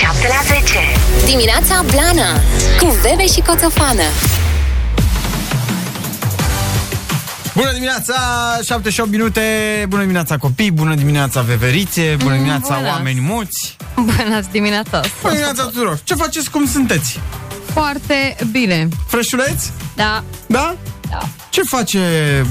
7 la 10 Dimineața Blana Cu Bebe și Coțofană Bună dimineața, 78 minute, bună dimineața copii, bună dimineața veverițe, bună dimineața Bună. oameni muți, Bună dimineața! bună dimineața tuturor. Ce faceți, cum sunteți? Foarte bine. Freșuleți? Da. Da? Da. Ce face,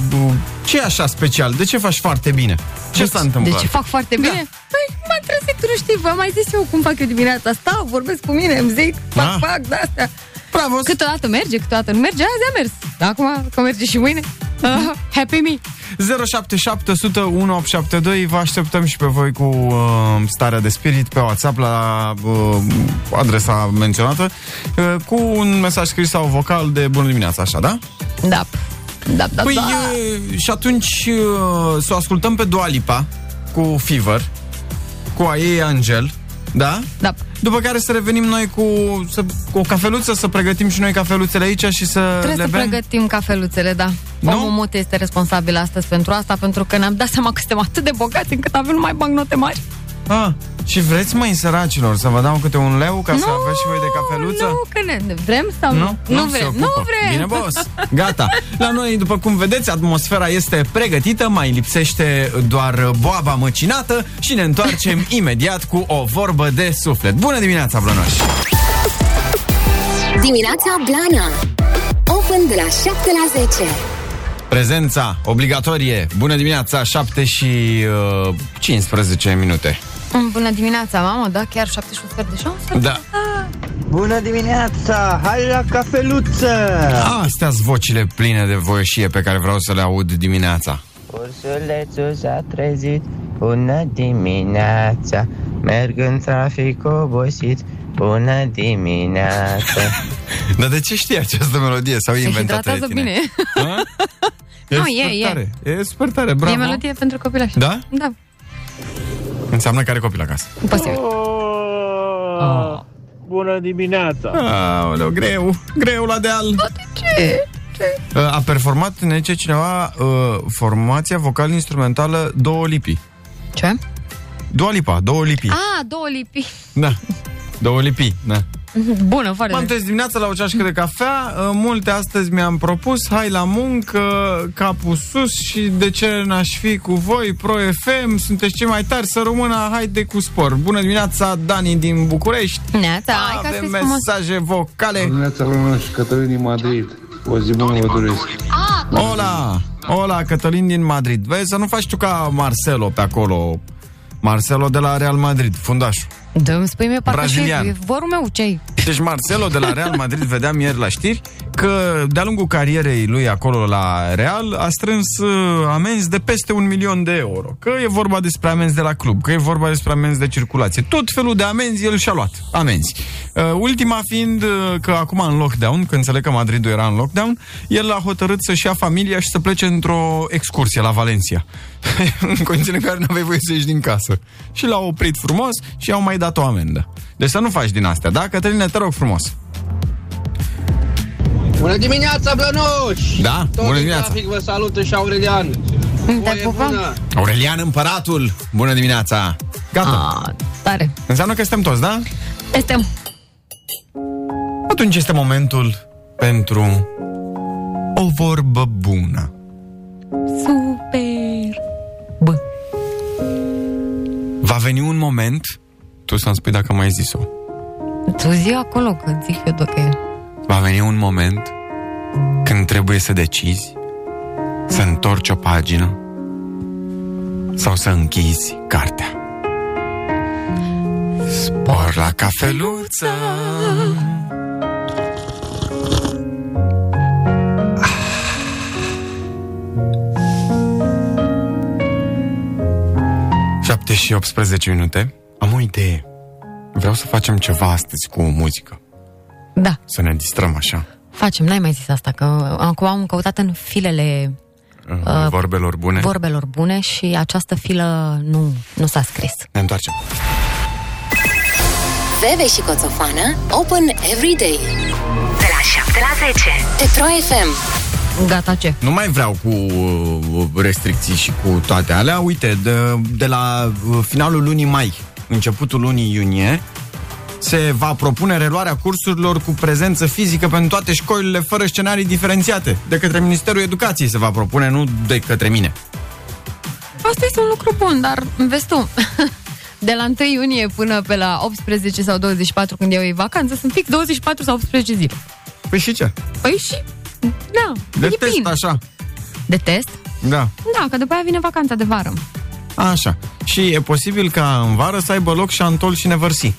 bu, ce e așa special? De ce faci foarte bine? Ce s-a întâmplat? De ce fac foarte Da. bine? Păi, m-am trezit, nu știi, v-am mai zis eu cum fac eu dimineața. Stau, vorbesc cu mine, îmi zic, fac, Ah. fac, de-astea. Bravo! Câteodată merge, câteodată nu merge, azi a mers. Dar acum, că merge și mâine, uh, happy me. 077 100 1872 Vă așteptăm și pe voi cu uh, starea de spirit pe WhatsApp la uh, adresa menționată uh, cu un mesaj scris sau vocal de bună dimineața, așa, da? Da. Da, da, Păi da. uh, și atunci uh, să o ascultăm pe Dua Lipa cu Fever cu a ei Angel, da? Da. După care să revenim noi cu, să, cu o cafeluță, să pregătim și noi cafeluțele aici și să Trebuie le să bem. pregătim cafeluțele, da. Nu? Omul mut este responsabil astăzi pentru asta, pentru că ne-am dat seama că suntem atât de bogați încât avem numai bancnote mari. Ah, și vreți, măi, săracilor, să vă dau câte un leu ca să aveți și voi de cafeluță? Nu, că ne vrem sau nu? Nu, se vrem. ocupă. Nu vrem. Bine, boss. Gata. La noi, după cum vedeți, atmosfera este pregătită, mai lipsește doar boaba măcinată și ne întoarcem imediat cu o vorbă de suflet. Bună dimineața, Blănoș! Dimineața Blana Open de la 7 la 10 Prezența obligatorie. Bună dimineața, 7 și uh, 15 minute. Mm, Bună dimineața, mamă, da? Chiar 7 și un sfert de șansă? Da. Bună dimineața! Hai la cafeluță! Astea sunt vocile pline de voieșie pe care vreau să le aud dimineața. Ursulețul s-a trezit Bună dimineața Merg în trafic obosit Bună dimineața Dar de ce știi această melodie? Sau e Se inventată de hidratează tine? bine. Ha? E Nu, super e, e. tare. E super tare, bravo. E melodie pentru copilași. Da? Da, Înseamnă că are copil acasă. posibil. Oh, bună dimineața! Aoleu, greu, greu la deal. Ce? A performat, ne zice cineva, uh, formația vocal-instrumentală Două Lipi. Ce? Dua Lipa, Două Lipi. Ah, două lipi. Da. Două Lipi, da. Bună, foarte M-am bine. trezit dimineața la o ceașcă de cafea, uh, multe astăzi mi-am propus, hai la muncă, capul sus și de ce n-aș fi cu voi, Pro FM, sunteți cei mai tari, să rămână, haide cu spor. Bună dimineața, Dani din București. Neața, hai ca Avem să frumos. mesaje vocale. Dimineața Luna și Cătălin din Madrid. O zi bună vă doresc. Ola, ola, Cătălin din Madrid. Vezi, să nu faci tu ca Marcelo pe acolo. Marcelo de la Real Madrid, fundașul. Da, îmi spui mie parcă și Brazilian. e vorul meu, ce Deci Marcelo de la Real Madrid, vedeam ieri la știri, că de-a lungul carierei lui acolo la Real a strâns uh, amenzi de peste un milion de euro. Că e vorba despre amenzi de la club, că e vorba despre amenzi de circulație. Tot felul de amenzi el și-a luat. Amenzi. Uh, ultima fiind uh, că acum în lockdown, că înțeleg că Madridul era în lockdown, el a hotărât să-și ia familia și să plece într-o excursie la Valencia. în condiții în care nu aveai voie să ieși din casă. Și l-a oprit frumos și au mai dat o amendă. Deci să nu faci din astea, da? Cătăline, te rog frumos. Bună dimineața, Blănoș! Da, Tot bună din dimineața. trafic vă salută și Aurelian. Te Voie pupăm? bună! Aurelian Împăratul, bună dimineața. Gata. Ah, tare. Înseamnă că suntem toți, da? Este Atunci este momentul pentru o vorbă bună. super. Bă, Va veni un moment, tu să-mi spui dacă mai zis-o, tu zi acolo, că zic eu dacă e. va veni un moment când trebuie să decizi să întorci o pagină sau să închizi cartea. Spor la cafeluță Șapte și 18 minute Am o idee. Vreau să facem ceva astăzi cu muzică. Da, Să ne distrăm așa. Facem, n-ai mai zis asta, că acum am căutat în filele uh, Vorbelor bune? vorbelor bune și această filă nu, nu s-a scris. Ne întoarcem. Bebe și Coțofană Open every day. De la 7 la 10 Pe Pro FM Gata, ce? Nu mai vreau cu uh, restricții și cu toate alea. Uite, de, de la uh, finalul lunii mai, începutul lunii iunie, Se va propune reluarea cursurilor cu prezență fizică pentru toate școlile fără scenarii diferențiate. De către Ministerul Educației se va propune, nu de către mine. Asta este un lucru bun, dar vezi tu, de la 1 iunie până pe la 18 sau 24 când iau ei vacanță, sunt fix 24 sau 18 zile. Păi și ce? Păi și, da, De e test, bine. așa. De test? Da. Da, că după aia vine vacanța de vară. Așa. Și e posibil ca în vară să aibă loc și Șantol și Nevărsi.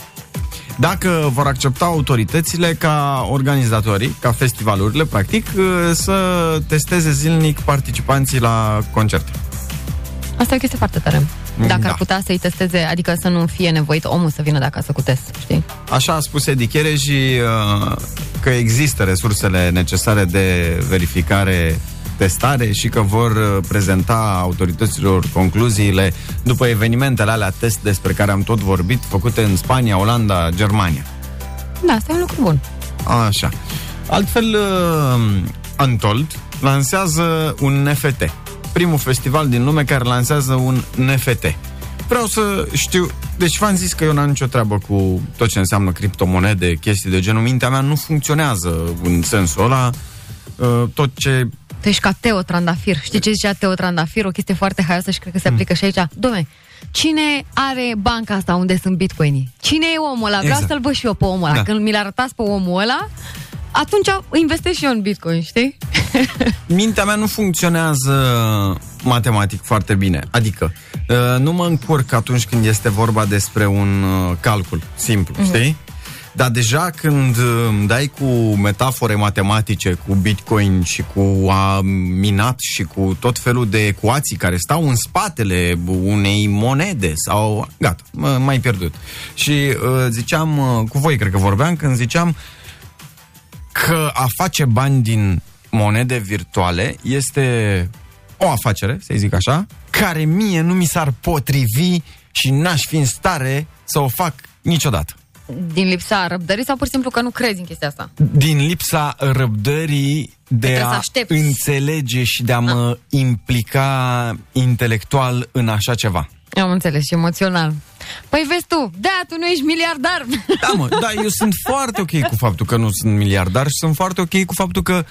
Dacă vor accepta autoritățile ca organizatorii, ca festivalurile, practic, să testeze zilnic participanții la concerte. Asta e o chestie foarte tare. Dacă Da. ar putea să-i testeze, adică să nu fie nevoit omul să vină de acasă cu test, știi? Așa a spus Edi Chereji uh, că există resursele necesare de verificare testare și că vor uh, prezenta autorităților concluziile după evenimentele alea test despre care am tot vorbit, făcute în Spania, Olanda, Germania. Da, asta e un lucru bun. Așa. Altfel, uh, Untold lansează un NFT. Primul festival din lume care lansează un NFT. Vreau să știu... Deci v-am zis că eu n-am nicio treabă cu tot ce înseamnă criptomonede, chestii de genul. Mintea mea nu funcționează în sensul ăla. Uh, Tot ce... Tu ești ca Teo Trandafir. Știi ce zicea Teo Trandafir? O chestie foarte haioasă și cred că se aplică și aici. Dom'le, cine are banca asta unde sunt bitcoinii? Cine e omul ăla? Vreau Exact. să-l văd și eu pe omul ăla. Da. Când mi-l arătați pe omul ăla, atunci investesc și eu în bitcoin, știi? Mintea mea nu funcționează matematic foarte bine. Adică, uh, nu mă încurc atunci când este vorba despre un uh, calcul simplu, Mhm. știi? Dar deja când uh, îmi dai cu metafore matematice, cu bitcoin și cu a minat și cu tot felul de ecuații care stau în spatele unei monede sau... Gata, m- m-ai pierdut. Și uh, ziceam, uh, cu voi cred că vorbeam, când ziceam că a face bani din monede virtuale este o afacere, să zic așa, care mie nu mi s-ar potrivi și n-aș fi în stare să o fac niciodată. Din lipsa răbdării sau pur și simplu că nu crezi în chestia asta? Din lipsa răbdării de Trebuie să a aștepți. înțelege și de a mă implica intelectual în așa ceva. Am înțeles și emoțional. Păi vezi tu, da, tu nu ești miliardar. Da, mă, da, eu sunt foarte ok cu faptul că nu sunt miliardar și sunt foarte ok cu faptul că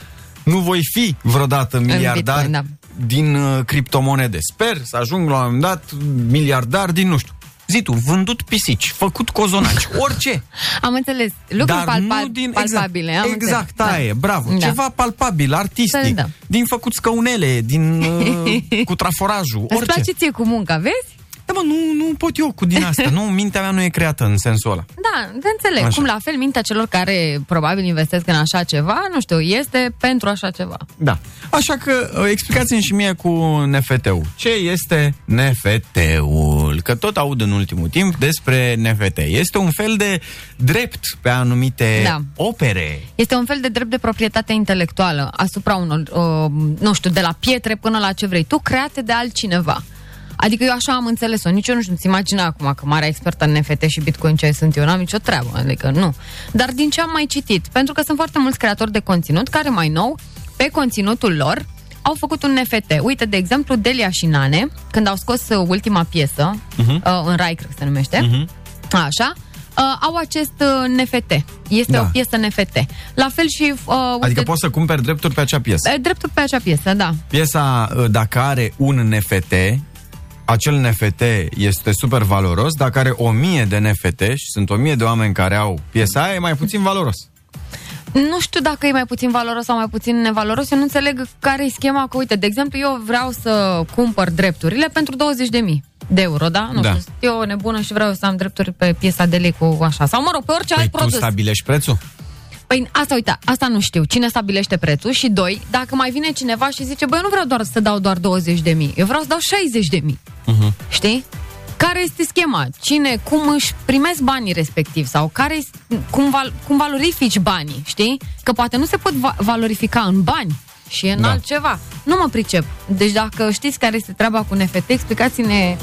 nu voi fi vreodată miliardar Bitcoin, da. din uh, criptomonede. Sper să ajung la un moment dat miliardar din, nu știu, zi tu, vândut pisici, făcut cozonaci, orice. Am înțeles. Lucruri Dar palpa- nu din, palpabile. Exact, am exact înțeles. aia e, bravo. Da. Ceva palpabil, artistic, Da, da. din făcut scăunele, din uh, cu traforajul, Îți orice. place ție cu munca, vezi? Da, mă, nu, nu pot eu cu din asta. nu, mintea mea nu e creată în sensul ăla. Da, te înțeleg. Așa. Cum la fel mintea celor care probabil investesc în așa ceva, nu știu, este pentru așa ceva. Da. Așa că uh, explicați-mi și mie cu NFT-ul. Ce este NFT-ul? Că tot aud în ultimul timp despre NFT. Este un fel de drept pe anumite Da. opere. Este un fel de drept de proprietate intelectuală asupra unor, uh, nu știu, de la pietre până la ce vrei tu, create de altcineva. Adică eu așa am înțeles-o. Nici eu nu știu, nu-ți imagina acum că mare expert în NFT și Bitcoin ce sunt eu, n-am nicio treabă, adică nu. Dar din ce am mai citit, pentru că sunt foarte mulți creatori de conținut care mai nou, pe conținutul lor, au făcut un NFT. Uite, de exemplu, Delia și Nane, când au scos uh, ultima piesă, uh-huh. uh, în Rai, cred că se numește, uh-huh. așa, uh, au acest uh, NFT. Este Da. o piesă NFT. La fel și... Uh, uite, Adică poți să cumperi drepturi pe acea piesă. uh, Dreptul pe acea piesă, da. Piesa, uh, dacă are un NFT, acel NFT este super valoros. Dacă are o mie de NFT și sunt o mie de oameni care au piesa aia, e mai puțin valoros. Nu știu dacă e mai puțin valoros sau mai puțin nevaloros. Eu nu înțeleg care e schema. Că, uite, de exemplu, eu vreau să cumpăr drepturile pentru 20.000 de euro, da? Nu Da. știu, sunt eu o nebună și vreau să am drepturi pe piesa de lei cu așa. Sau, mă rog, pe orice Păi alt tu produs. stabilești prețul? Păi asta, uite, asta nu știu. Cine stabilește prețul? Și doi, dacă mai vine cineva și zice, băi, eu nu vreau doar să dau doar 20 de mii, eu vreau să dau 60 de mii. Mhm. Știi? Care este schema? Cine, cum își primesc banii respectiv? Sau care, cum, val, cum valorifici banii? Știi? Că poate nu se pot va- valorifica în bani și în Da. altceva. Nu mă pricep. Deci dacă știți care este treaba cu NFT, explicați-ne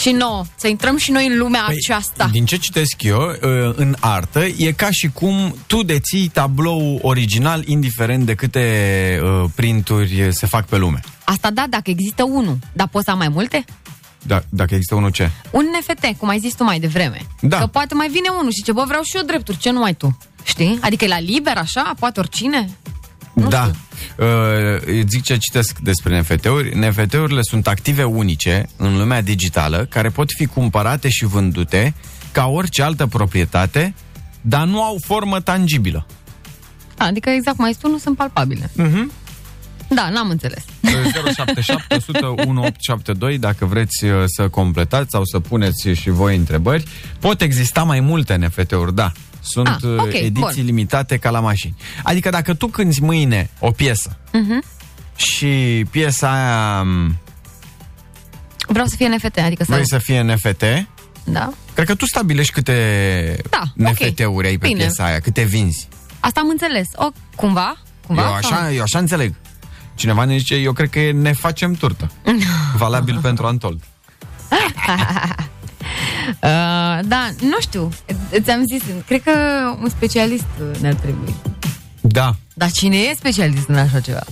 și nouă, să intrăm și noi în lumea Păi, aceasta. Din ce citesc eu, uh, în artă, e ca și cum tu deții tablou original, indiferent de câte uh, printuri se fac pe lume. Asta da, dacă există unul, dar poți să am mai multe? Da, dacă există unul ce? Un NFT, cum ai zis tu mai devreme. Da. Că poate mai vine unul și ce, bă, vreau și eu drepturi, ce numai tu. Știi? Adică e la liber, așa, poate oricine. Nu da. Uh, zic ce citesc despre NFT-uri. NFT-urile sunt active unice în lumea digitală care pot fi cumpărate și vândute ca orice altă proprietate, dar nu au formă tangibilă. Adică exact cum ai zis tu, nu sunt palpabile. Mhm. Da, n-am înțeles. 077 100 1872 dacă vreți uh, să completați sau să puneți și voi întrebări. Pot exista mai multe NFT-uri, da. Sunt Ah, uh, ok, ediții bun. limitate ca la mașini. Adică dacă tu cânti mâine o piesă Mhm. și piesa aia m, Vreau să fie NFT, adică să... vrei să fie NFT, Da? cred că tu stabilești câte Da, ok. NFT-uri ai pe Bine. piesa aia, câte vinzi. Asta am înțeles. O, cumva? Cumva? Eu așa, eu așa înțeleg. Cineva ne zice, eu cred că e ne facem turtă. Valabil pentru Antold. Uh, da, nu știu. Ți-am zis, cred că un specialist ne-ar trebui. Da. Dar cine e specialist în așa ceva?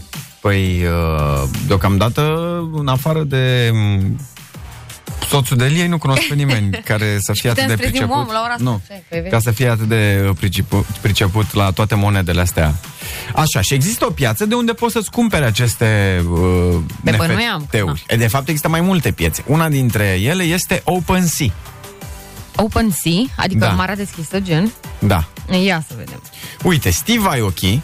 Păi, uh, deocamdată, în afară de m, soțul de Liei, nu cunosc pe nimeni care să fie atât Putem de să trezim priceput. omul la ora asta. nu, Așa, că e ca să fie atât de uh, priceput, priceput la toate monedele astea. Așa, și există o piață de unde poți să-ți cumpere aceste uh, Pe bănuiam că NFT-uri. E, De fapt, există mai multe piețe. Una dintre ele este OpenSea. OpenSea, adică Da. marea deschisă, gen. Da. Ia să vedem. Uite, Steve Aoki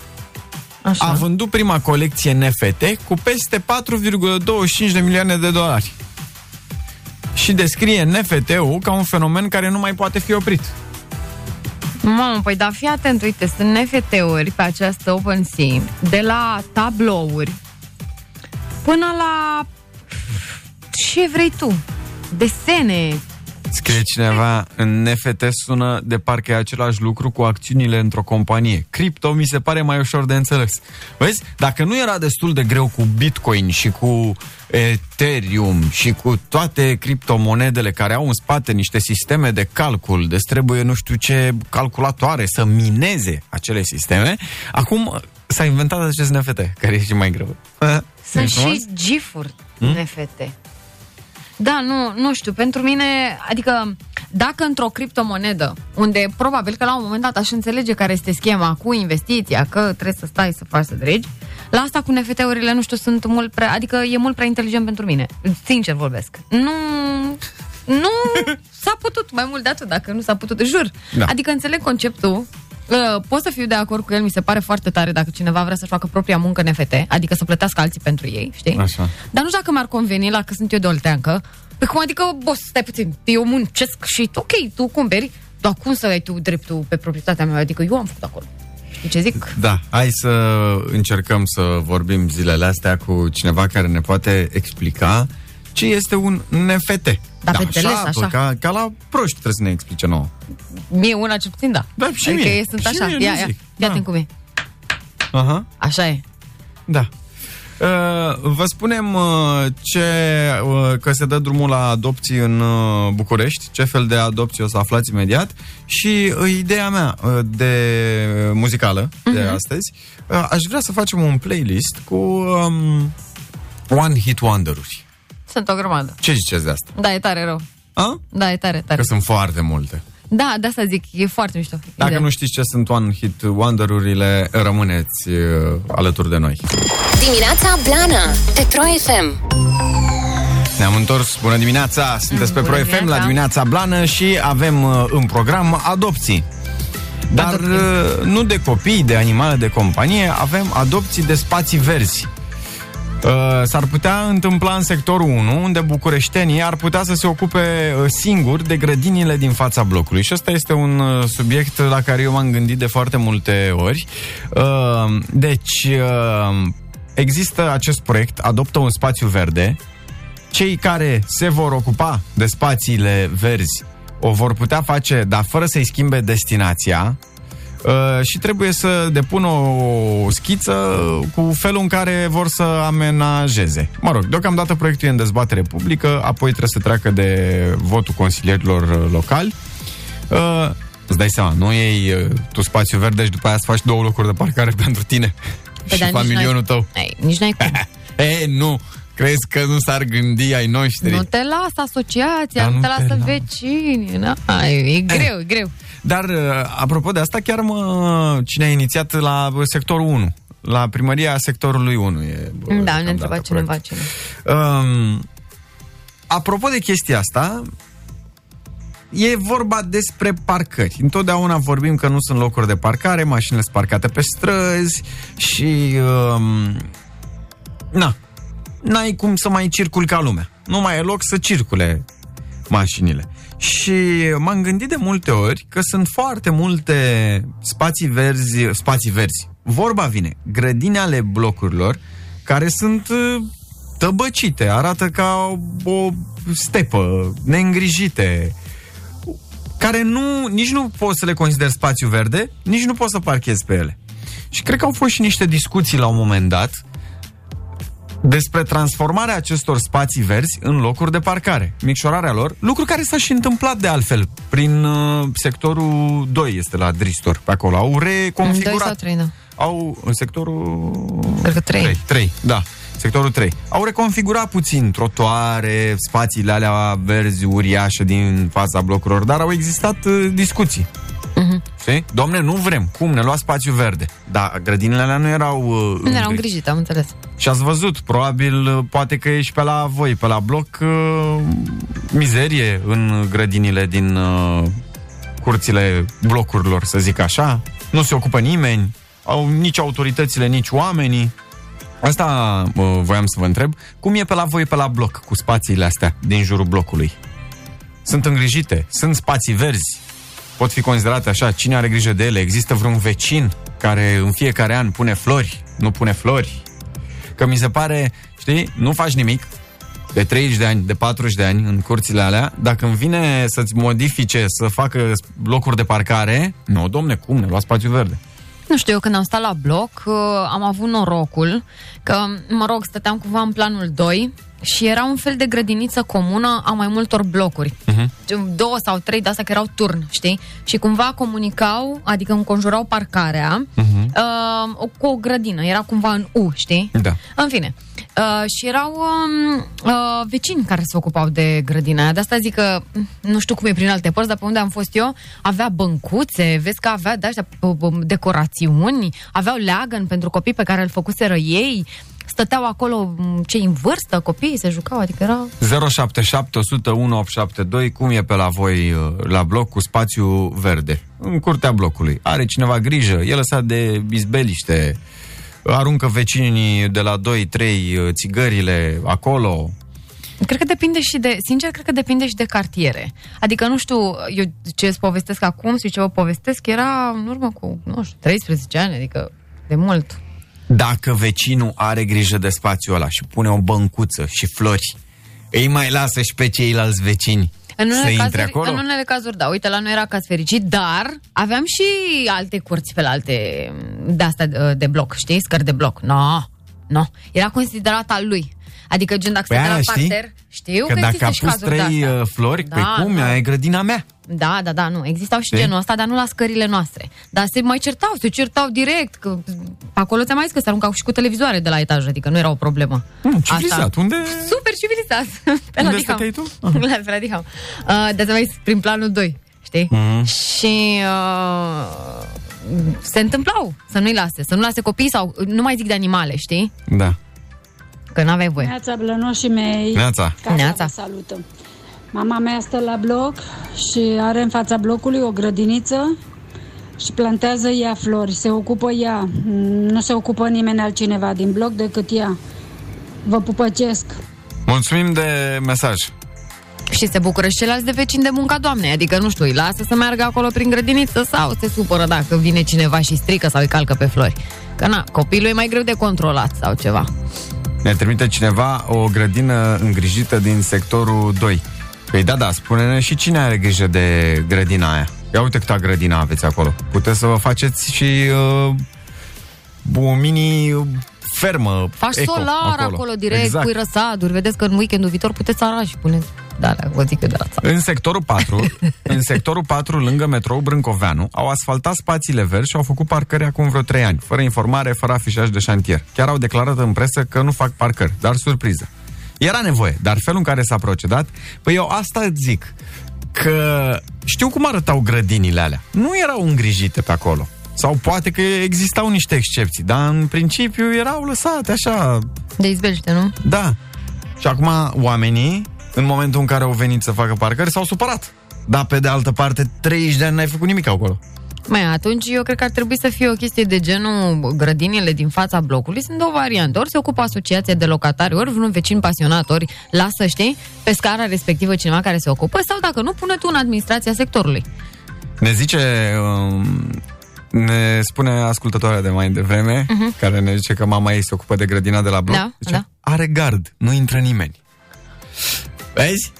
Așa. a vândut prima colecție NFT cu peste 4,25 de milioane de dolari. Și descrie NFT-ul ca un fenomen care nu mai poate fi oprit. Mamă, păi da, fii atent, uite, sunt NFT-uri pe această OpenSea, de la tablouri până la ce vrei tu, desene. Scrie cineva, în NFT sună de parcă e același lucru cu acțiunile într-o companie. Cripto mi se pare mai ușor de înțeles. Vezi? Dacă nu era destul de greu cu Bitcoin și cu Ethereum și cu toate criptomonedele care au în spate niște sisteme de calcul, de trebuie nu știu ce calculatoare să mineze acele sisteme, acum s-a inventat acest NFT, care e și mai greu. Sunt frumos? și gifuri NFT. Da, nu, nu știu, pentru mine, adică dacă într-o criptomonedă, unde probabil că la un moment dat aș înțelege care este schema cu investiția, că trebuie să stai să faci să dregi, la asta cu NFT-urile, nu știu, sunt mult prea, adică e mult prea inteligent pentru mine. Sincer vorbesc. Nu, nu s-a putut mai mult de atât, dacă nu s-a putut, jur. Da. Adică înțeleg conceptul, Uh, pot să fiu de acord cu el, mi se pare foarte tare dacă cineva vrea să-și facă propria muncă NFT, adică să plătească alții pentru ei, știi? Așa. Dar nu știu dacă mi-ar conveni la că sunt eu de olteancă. Pe cum adică, boss, stai puțin, eu muncesc și ok, tu cumperi, dar cum să ai tu dreptul pe proprietatea mea? Adică eu am făcut acolo. Știi ce zic? Da, hai să încercăm să vorbim zilele astea cu cineva care ne poate explica ce este un NFT. Da, pe înțeles, așa. Ca, ca la proști trebuie să ne explice nouă. Mie una ce puțin, da. Da, și adică mie. ei sunt Și așa. mie, ia, nu ia, zic. ia Da. cum e. Aha, Așa e. da. Uh, vă spunem uh, ce, uh, că se dă drumul la adopții în uh, București, ce fel de adopții o să aflați imediat și uh, ideea mea uh, de muzicală de Mhm. astăzi, uh, aș vrea să facem un playlist cu um, One Hit Wonder-uri. Sunt o grămadă. Ce ziceți de asta? Da, e tare rău. A? Da, e tare, tare. Că sunt foarte multe. Da, de asta zic, e foarte mișto. Dacă Ideea. nu știți ce sunt One Hit Wonder-urile, rămâneți uh, alături de noi. Dimineața Blana Pe Pro FM Ne-am întors, bună dimineața, sunteți pe Bună Pro FM la dimineața. dimineața blană și avem uh, în program adopții. Dar Adopții. uh, nu de copii, de animale de companie, avem adopții de spații verzi. Uh, s-ar putea întâmpla în sectorul 1, unde bucureștenii ar putea să se ocupe uh, singuri de grădinile din fața blocului. Și ăsta este un uh, subiect la care eu m-am gândit de foarte multe ori. Uh, deci, uh, există acest proiect, Adoptă un spațiu verde, cei care se vor ocupa de spațiile verzi o vor putea face, dar fără să-i schimbe destinația uh, și trebuie să depună o schiță cu felul în care vor să amenajeze. Mă rog, deocamdată proiectul e în dezbatere publică, apoi trebuie să treacă de votul consilierilor uh, locali. Uh, îți dai seama, nu iei uh, tu spațiu verde și după aia să faci două locuri de parcare pentru tine Păi, și dar nici familionul n-ai- tău. Ei, nici n-ai cum. E, nu, Crezi că nu s-ar gândi ai noștri? Nu te lasă asociația, Dar nu nu te te lasă las. vecinii. Na, e, e greu, e greu. Dar, uh, apropo de asta, chiar mă, cine a inițiat la uh, sectorul 1? La primăria sectorului 1 e... uh, Da, ne deocamdată întreba cineva proiectul. ce. Um, apropo de chestia asta, e vorba despre parcări. Întotdeauna vorbim că nu sunt locuri de parcare, mașinile sunt parcate pe străzi și... Um, na, n-ai cum să mai circuli ca lumea. Nu mai e loc să circule mașinile. Și m-am gândit de multe ori că sunt foarte multe spații verzi, spații verzi. Vorba vine, grădini ale blocurilor care sunt uh, tăbăcite, arată ca o stepă, neîngrijite, care nu, nici nu poți să le consideri spațiu verde, nici nu poți să parchezi pe ele. Și cred că au fost și niște discuții la un moment dat despre transformarea acestor spații verzi în locuri de parcare, micșorarea lor, lucru care s-a și întâmplat de altfel prin uh, sectorul 2, este la Dristor, pe acolo. Au reconfigurat. Doi sau trei, da. Au în sectorul... Cred că trei. 3, 3, da. Sectorul 3. Au reconfigurat puțin trotoare, spațiile alea verzi uriașe din fața blocurilor, dar au existat uh, discuții. Mhm. Știi? Domne, nu vrem. Cum? Ne lua spațiu verde. Dar grădinile alea nu erau... Uh, Nu erau îngrijite. îngrijite, am înțeles. Și ați văzut, probabil, uh, poate că ești pe la voi, pe la bloc, uh, mizerie în grădinile din uh, curțile blocurilor, să zic așa. Nu se ocupă nimeni, au nici autoritățile, nici oamenii. Asta uh, voiam să vă întreb. Cum e pe la voi, pe la bloc, cu spațiile astea din jurul blocului? Sunt îngrijite? Sunt spații verzi? Pot fi considerate așa? Cine are grijă de ele? Există vreun vecin care în fiecare an pune flori? Nu pune flori? Că mi se pare, știi, nu faci nimic de 30 de ani, de 40 de ani în curțile alea, dacă îmi vine să-ți modifice, să facă locuri de parcare, nu, domne, cum, ne lua spațiu verde. Nu știu, eu când am stat la bloc, uh, am avut norocul că, mă rog, stăteam cumva în planul 2 și era un fel de grădiniță comună a mai multor blocuri. Uh-huh. Două sau trei de astea care erau turn, știi? Și cumva comunicau, adică înconjurau parcarea uh-huh. uh, cu o grădină. Era cumva în U, știi? Da. În fine. Uh, și erau um, uh, vecini care se ocupau de grădina aia. De asta zic că mm, nu știu cum e prin alte părți, dar pe unde am fost eu, avea băncuțe, vezi că avea de astea p- p- decorațiuni, aveau leagăn pentru copii pe care îl făcuseră ei, stăteau acolo m, cei în vârstă, copiii se jucau, adică era... 077 101 872, cum e pe la voi uh, la bloc cu spațiu verde? În curtea blocului. Are cineva grijă? E lăsat de izbeliște? Aruncă vecinii de la 2-3 țigările acolo? Cred că depinde și de, sincer, cred că depinde și de cartiere. Adică, nu știu, eu ce îți povestesc acum și ce vă povestesc era în urmă cu, nu știu, 13 ani, adică de mult. Dacă vecinul are grijă de spațiul ăla și pune o băncuță și flori, îi mai lasă și pe ceilalți vecini În să unele, intre cazuri, acolo? în unele cazuri, da, uite, la noi era caz fericit, dar aveam și alte curți pe la alte de astea de, de bloc, știi? Scări de bloc. No, no. Era considerat al lui. Adică, gen, dacă Păi stătea aia la știi? parter, știu Că că, dacă există a și pus cazuri de trei astea. uh, flori, Da, păi cum, da. aia e grădina mea. Da, da, da, nu. Existau și Știi? genul ăsta, dar nu la scările noastre. Dar se mai certau, se certau direct. Că acolo ți-am mai zis că se aruncau și cu televizoare de la etaj, adică nu era o problemă. Hmm, civilizat, unde- Super civilizat. Pe Unde la Diham. stăteai tu? La pe la Diham. Uh, dar ți-am mai zis, prin planul 2, știi? Mhm. Și uh, se întâmplau să nu-i lase, să nu lase copii sau, nu mai zic de animale, știi? Da. Că n-aveai voie. Neața blănoșii mei. Neața. Casa Neața. vă salută. Mama mea stă la bloc și are în fața blocului o grădiniță și plantează ea flori. Se ocupă ea. Nu se ocupă nimeni altcineva din bloc decât ea. Vă pupăcesc. Mulțumim de mesaj. Și se bucură și ceilalți de vecini de munca doamnei. Adică, nu știu, îi lasă să meargă acolo prin grădiniță sau se supără dacă vine cineva și strică sau îi calcă pe flori. Că na, copilul e mai greu de controlat sau ceva. Ne trimite cineva o grădină îngrijită din sectorul 2. Păi da, da, spune-ne și cine are grijă de grădina aia. Ia uite câta grădină aveți acolo. Puteți să vă faceți și uh, o mini fermă Faci eco solar acolo, acolo direct, exact. pui răsaduri. Vedeți că în weekendul viitor puteți ara și puneți... Da, da, vă zic eu de la țară. În sectorul 4, în sectorul 4, lângă metrou Brâncoveanu, au asfaltat spațiile verzi și au făcut parcări acum vreo 3 ani, fără informare, fără afișaj de șantier. Chiar au declarat în presă că nu fac parcări, dar surpriză. Era nevoie, dar felul în care s-a procedat, păi eu asta îți zic, că știu cum arătau grădinile alea. Nu erau îngrijite pe acolo. Sau poate că existau niște excepții, dar în principiu erau lăsate așa. De izbeliște, nu? Da. Și acum oamenii, în momentul în care au venit să facă parcări, s-au supărat. Dar pe de altă parte, 30 de ani n-ai făcut nimic acolo. Mai atunci eu cred că ar trebui să fie o chestie de genul grădinile din fața blocului. Sunt două variante. Ori se ocupă asociația de locatari, ori vreun vecin pasionat, ori lasă, știi, pe scara respectivă cineva care se ocupă, sau dacă nu, pune tu în administrația sectorului. Ne zice, um, ne spune ascultătoarea de mai devreme, uh-huh. care ne zice că mama ei se ocupă de grădina de la bloc. Da, zice, da. Are gard, nu intră nimeni. Vezi?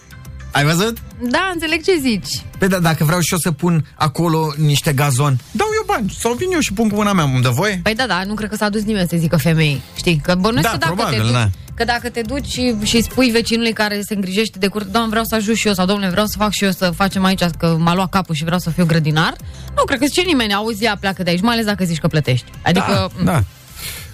Ai văzut? Da, înțeleg ce zici. Păi da, dacă vreau și eu să pun acolo niște gazon, dau eu bani sau vin eu și pun cu mâna mea, îmi dă voie? Păi da, da, nu cred că s-a dus nimeni să zică femei. Știi, că bănuiesc Da, că dacă probabil, te duci, da. că dacă te duci și, și spui vecinului care se îngrijește de curte, doamne, vreau să ajut și eu, sau domnule, vreau să fac și eu să facem aici, că m-a luat capul și vreau să fiu grădinar, nu cred că zice nimeni, auzi, ea pleacă de aici, mai ales dacă zici că plătești. Adică, Da,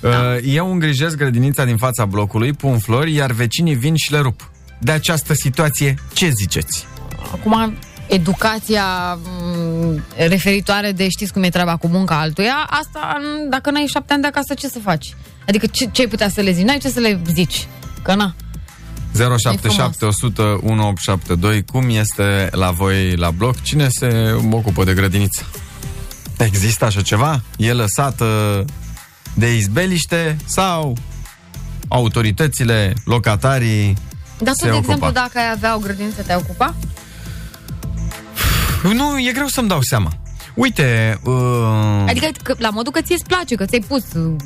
da. Uh, eu îngrijesc grădinița din fața blocului, pun flori, iar vecinii vin și le rup. De această situație, ce ziceți? acum educația m, referitoare de știți cum e treaba cu munca altuia, asta, n- dacă n-ai șapte ani de acasă, ce să faci? Adică ce, ce ai putea să le zici? N-ai ce să le zici. Că na. 077 100 1872 Cum este la voi la bloc? Cine se ocupă de grădiniță? Există așa ceva? E lăsată de izbeliște? Sau autoritățile, locatarii Dar tu, se de ocupa? exemplu, dacă ai avea o grădiniță, te-ai ocupa? Nu, e greu să-mi dau seama Uite uh... Adică că, la modul că ți-e place, că ți-ai pus uh,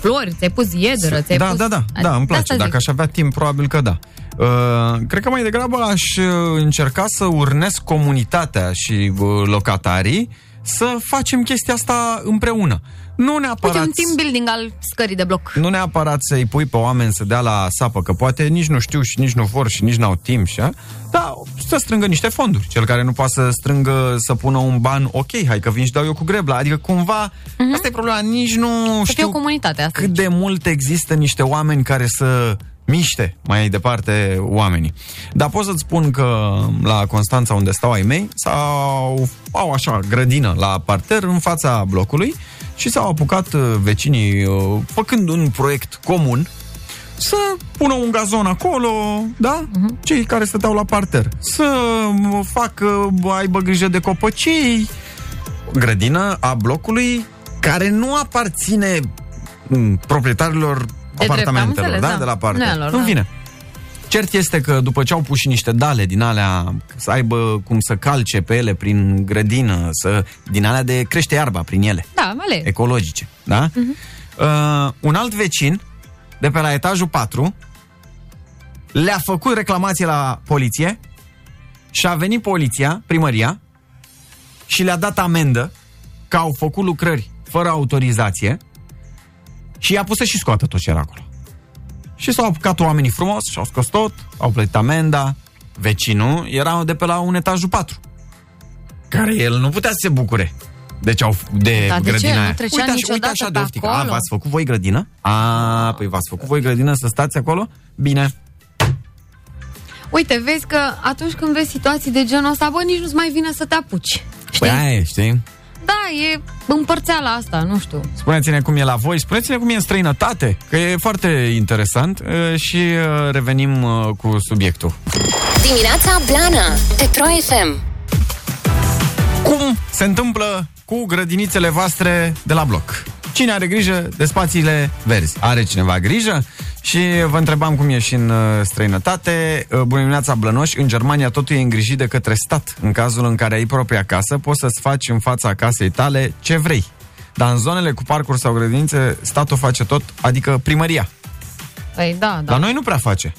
flori, ți-ai pus iederă, ți-ai da, pus... da, da, Adică da, îmi de asta place. zic. Dacă aș avea timp, probabil că da. Uh, cred că mai degrabă aș uh, încerca să urnesc comunitatea și uh, locatarii să facem chestia asta împreună. Nu Uite, neapărat... un team building al scării de bloc. Nu neapărat să-i pui pe oameni să dea la sapă, că poate nici nu știu și nici nu vor și nici n-au timp și a, dar să strângă niște fonduri. Cel care nu poate să strângă, să pună un ban, ok, hai că vin și dau eu cu grebla. Adică cumva, uh-huh. asta e problema, nici nu Să fie știu o comunitate asta. cât de mult există niște oameni care să miște mai departe oamenii. Dar pot să-ți spun că la Constanța, unde stau ai mei, sau au așa grădină la parter în fața blocului și s-au apucat uh, vecinii, uh, făcând un proiect comun, să pună un gazon acolo, da? Uh-huh. Cei care stăteau la parter. Să uh, facă, aibă grijă de copăcei, grădină a blocului care nu aparține mm, proprietarilor drept, am apartamentelor, înțeles, da? da. De la parter. Nu e a lor, În da. fine. Cert este că după ce au pus și niște dale din alea, să aibă cum să calce pe ele prin grădină, să, din alea de crește iarba prin ele, Da, male. ecologice, da? Uh-huh. Uh, un alt vecin, de pe la etajul 4, le-a făcut reclamație la poliție și a venit poliția, primăria, și le-a dat amendă că au făcut lucrări fără autorizație și i-a pus să și scoată tot ce era acolo. Și s-au apucat oamenii frumos și au scos tot, au plătit amenda. Vecinul era de pe la un etajul 4, care el nu putea să se bucure. Deci au de Dar de ce? grădina Nu aia. trecea uite, așa, uite niciodată așa pe de oftică. A, acolo? v-ați făcut voi grădină? A, păi v-ați făcut voi grădină să stați acolo? Bine. Uite, vezi că atunci când vezi situații de genul ăsta, bă, nici nu-ți mai vine să te apuci. Știi? Păi aia e, știi? Da, e împărțeala asta, nu știu. Spuneți-ne cum e la voi, spuneți-ne cum e în străinătate, că e foarte interesant uh, și uh, revenim uh, cu subiectul. Dimineața Blana Pe Pro FM Cum se întâmplă cu grădinițele voastre de la bloc? Cine are grijă de spațiile verzi? Are cineva grijă? Și vă întrebam cum e și în uh, străinătate. Uh, Bună dimineața, Blănoși. În Germania totul e îngrijit de către stat. În cazul în care ai propria casă, poți să-ți faci în fața casei tale ce vrei. Dar în zonele cu parcuri sau grădinițe, statul face tot, adică primăria. Păi da, da. La noi nu prea face.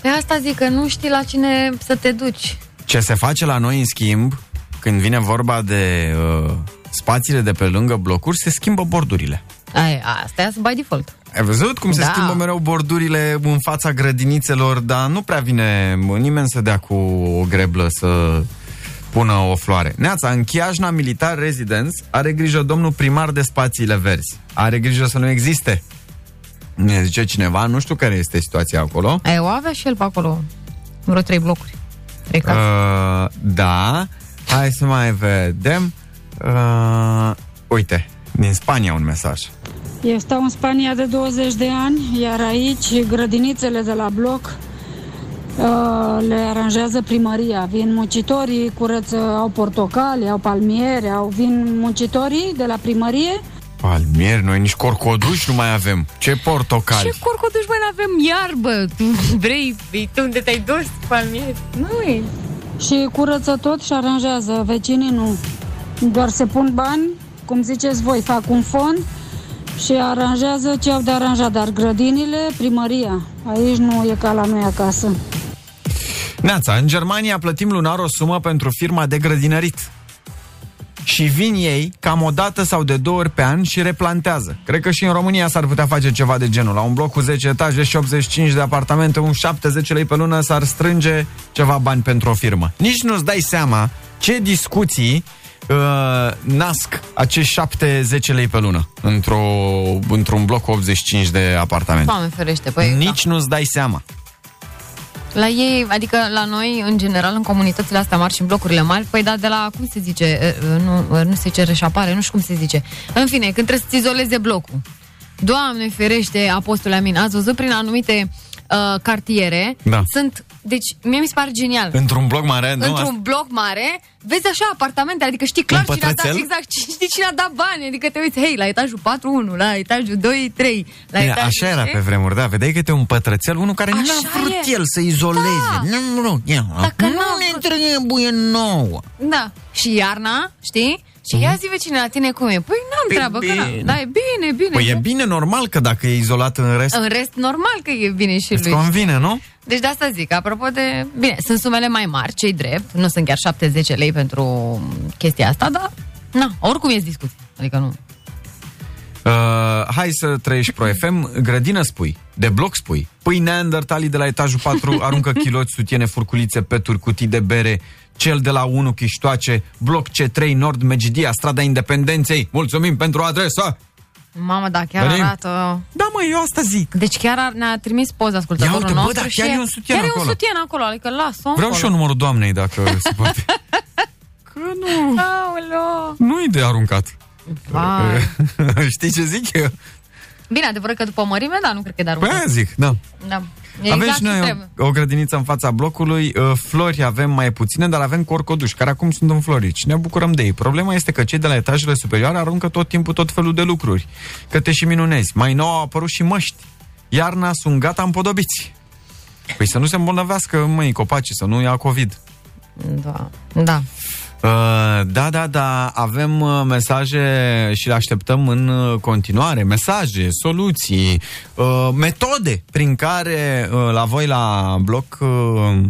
Pe asta zic că nu știi la cine să te duci. Ce se face la noi, în schimb, când vine vorba de uh, spațiile de pe lângă blocuri, se schimbă bordurile. Ai, astea sunt by default. Ai văzut cum se Da. schimbă mereu bordurile în fața grădinițelor, dar nu prea vine nimeni să dea cu o greblă să pună o floare. Neața, în Chiajna Militar Residence are grijă domnul primar de spațiile verzi. Are grijă să nu existe. Ne zice cineva, nu știu care este situația acolo. E, o avea și el pe acolo vreo trei blocuri. Trei case. Uh, da, hai să mai vedem. Uh, uite, din Spania un mesaj. Eu stau în Spania de 20 de ani, iar aici grădinițele de la bloc uh, le aranjează primăria. Vin muncitorii, curăță, au portocale, au palmiere, au, vin muncitorii de la primărie Palmieri, noi nici corcoduși nu mai avem. Ce portocali? Ce corcoduși, mai avem iarbă? Tu vrei, tu unde te-ai dus, palmieri? Nu e. și curăță tot și aranjează. Vecinii nu. Doar se pun bani, cum ziceți voi, fac un fond și aranjează ce au de aranjat, dar grădinile, primăria. Aici nu e ca la noi acasă. Neața, în Germania plătim lunar o sumă pentru firma de grădinărit. Și vin ei cam o dată sau de două ori pe an și replantează. Cred că și în România s-ar putea face ceva de genul. La un bloc cu 10 etaje și 85 de apartamente, un 70 lei pe lună s-ar strânge ceva bani pentru o firmă. Nici nu-ți dai seama ce discuții uh, nasc acești 7-10 lei pe lună într-o, într-un bloc cu 85 de apartamente. Doamne ferește, păi Nici nu-ți dai seama. da. La ei, adică la noi, în general, în comunitățile astea mari și în blocurile mari, păi da, de la, cum se zice, e, e, nu, e, nu se zice reșapare, nu știu cum se zice. În fine, când trebuie să-ți izoleze blocul. Doamne ferește, apostole Amin, ați văzut prin anumite uh, cartiere, Da. sunt, deci mie mi se pare genial. Într-un bloc mare, nu? Într-un bloc mare, vezi așa apartamente, adică știi clar Un cine a dat, pătrățel? exact, știi cine a dat bani, adică te uiți, hei, la etajul 4-1, la etajul 2-3, la Bine, etajul așa era știi? pe vremuri, da, vedeai că te un pătrățel, unul care Așa n-a vrut e. el să izoleze. Da. Nu, nu, ia, Dacă nu n-a ne vrut. trebuie nouă. Da. Și iarna, știi? Și ia zi vecine la tine cum e. Păi n-am Păi treabă, că bine. n-am. Da, e bine, bine. Păi e bine normal că dacă e izolat în rest, În rest, normal că e bine și îți lui. convine, nu? Deci de asta zic, apropo de... Bine, sunt sumele mai mari, cei drept. Nu sunt chiar 70 lei pentru chestia asta, dar... Na, oricum e discuție. Adică nu... Uh, hai să trăiești Pro FM, grădină spui, de bloc spui, păi neandertalii de la etajul 4 aruncă chiloți, sutiene, furculițe, peturi, cutii de bere, cel de la 1 chiștoace, bloc C3 Nord Megidia, strada Independenței. Mulțumim pentru adresa! Mamă, da, chiar Venim. arată... Da, mă, eu asta zic. Deci chiar ar- ne-a trimis poza ascultătorul Ia uite, bă, nostru da, și chiar e un sutien chiar e acolo. un sutien acolo, adică las-o Vreau și eu numărul doamnei, dacă se poate. Că nu, Aoleo! nu-i de aruncat. Vai. Știi ce zic eu? Bine, adevărat că după mărime, da, nu cred că e de Păi aruncat. aia zic, da. Da. E avem exact și ce noi trebuie. o, o grădiniță în fața blocului, uh, flori avem mai puține, dar avem corcoduși, care acum sunt înflorici. Ne bucurăm de ei. Problema este că cei de la etajele superioare aruncă tot timpul tot felul de lucruri. Că te și minunezi. Mai nou au apărut și măști. Iarna sunt gata împodobiți. Păi să nu se îmbolnăvească, măi, copacii, să nu ia COVID. Da. Da. Uh, da, da, da, avem uh, mesaje și le așteptăm în uh, continuare. Mesaje, soluții, uh, metode prin care uh, la voi la bloc uh,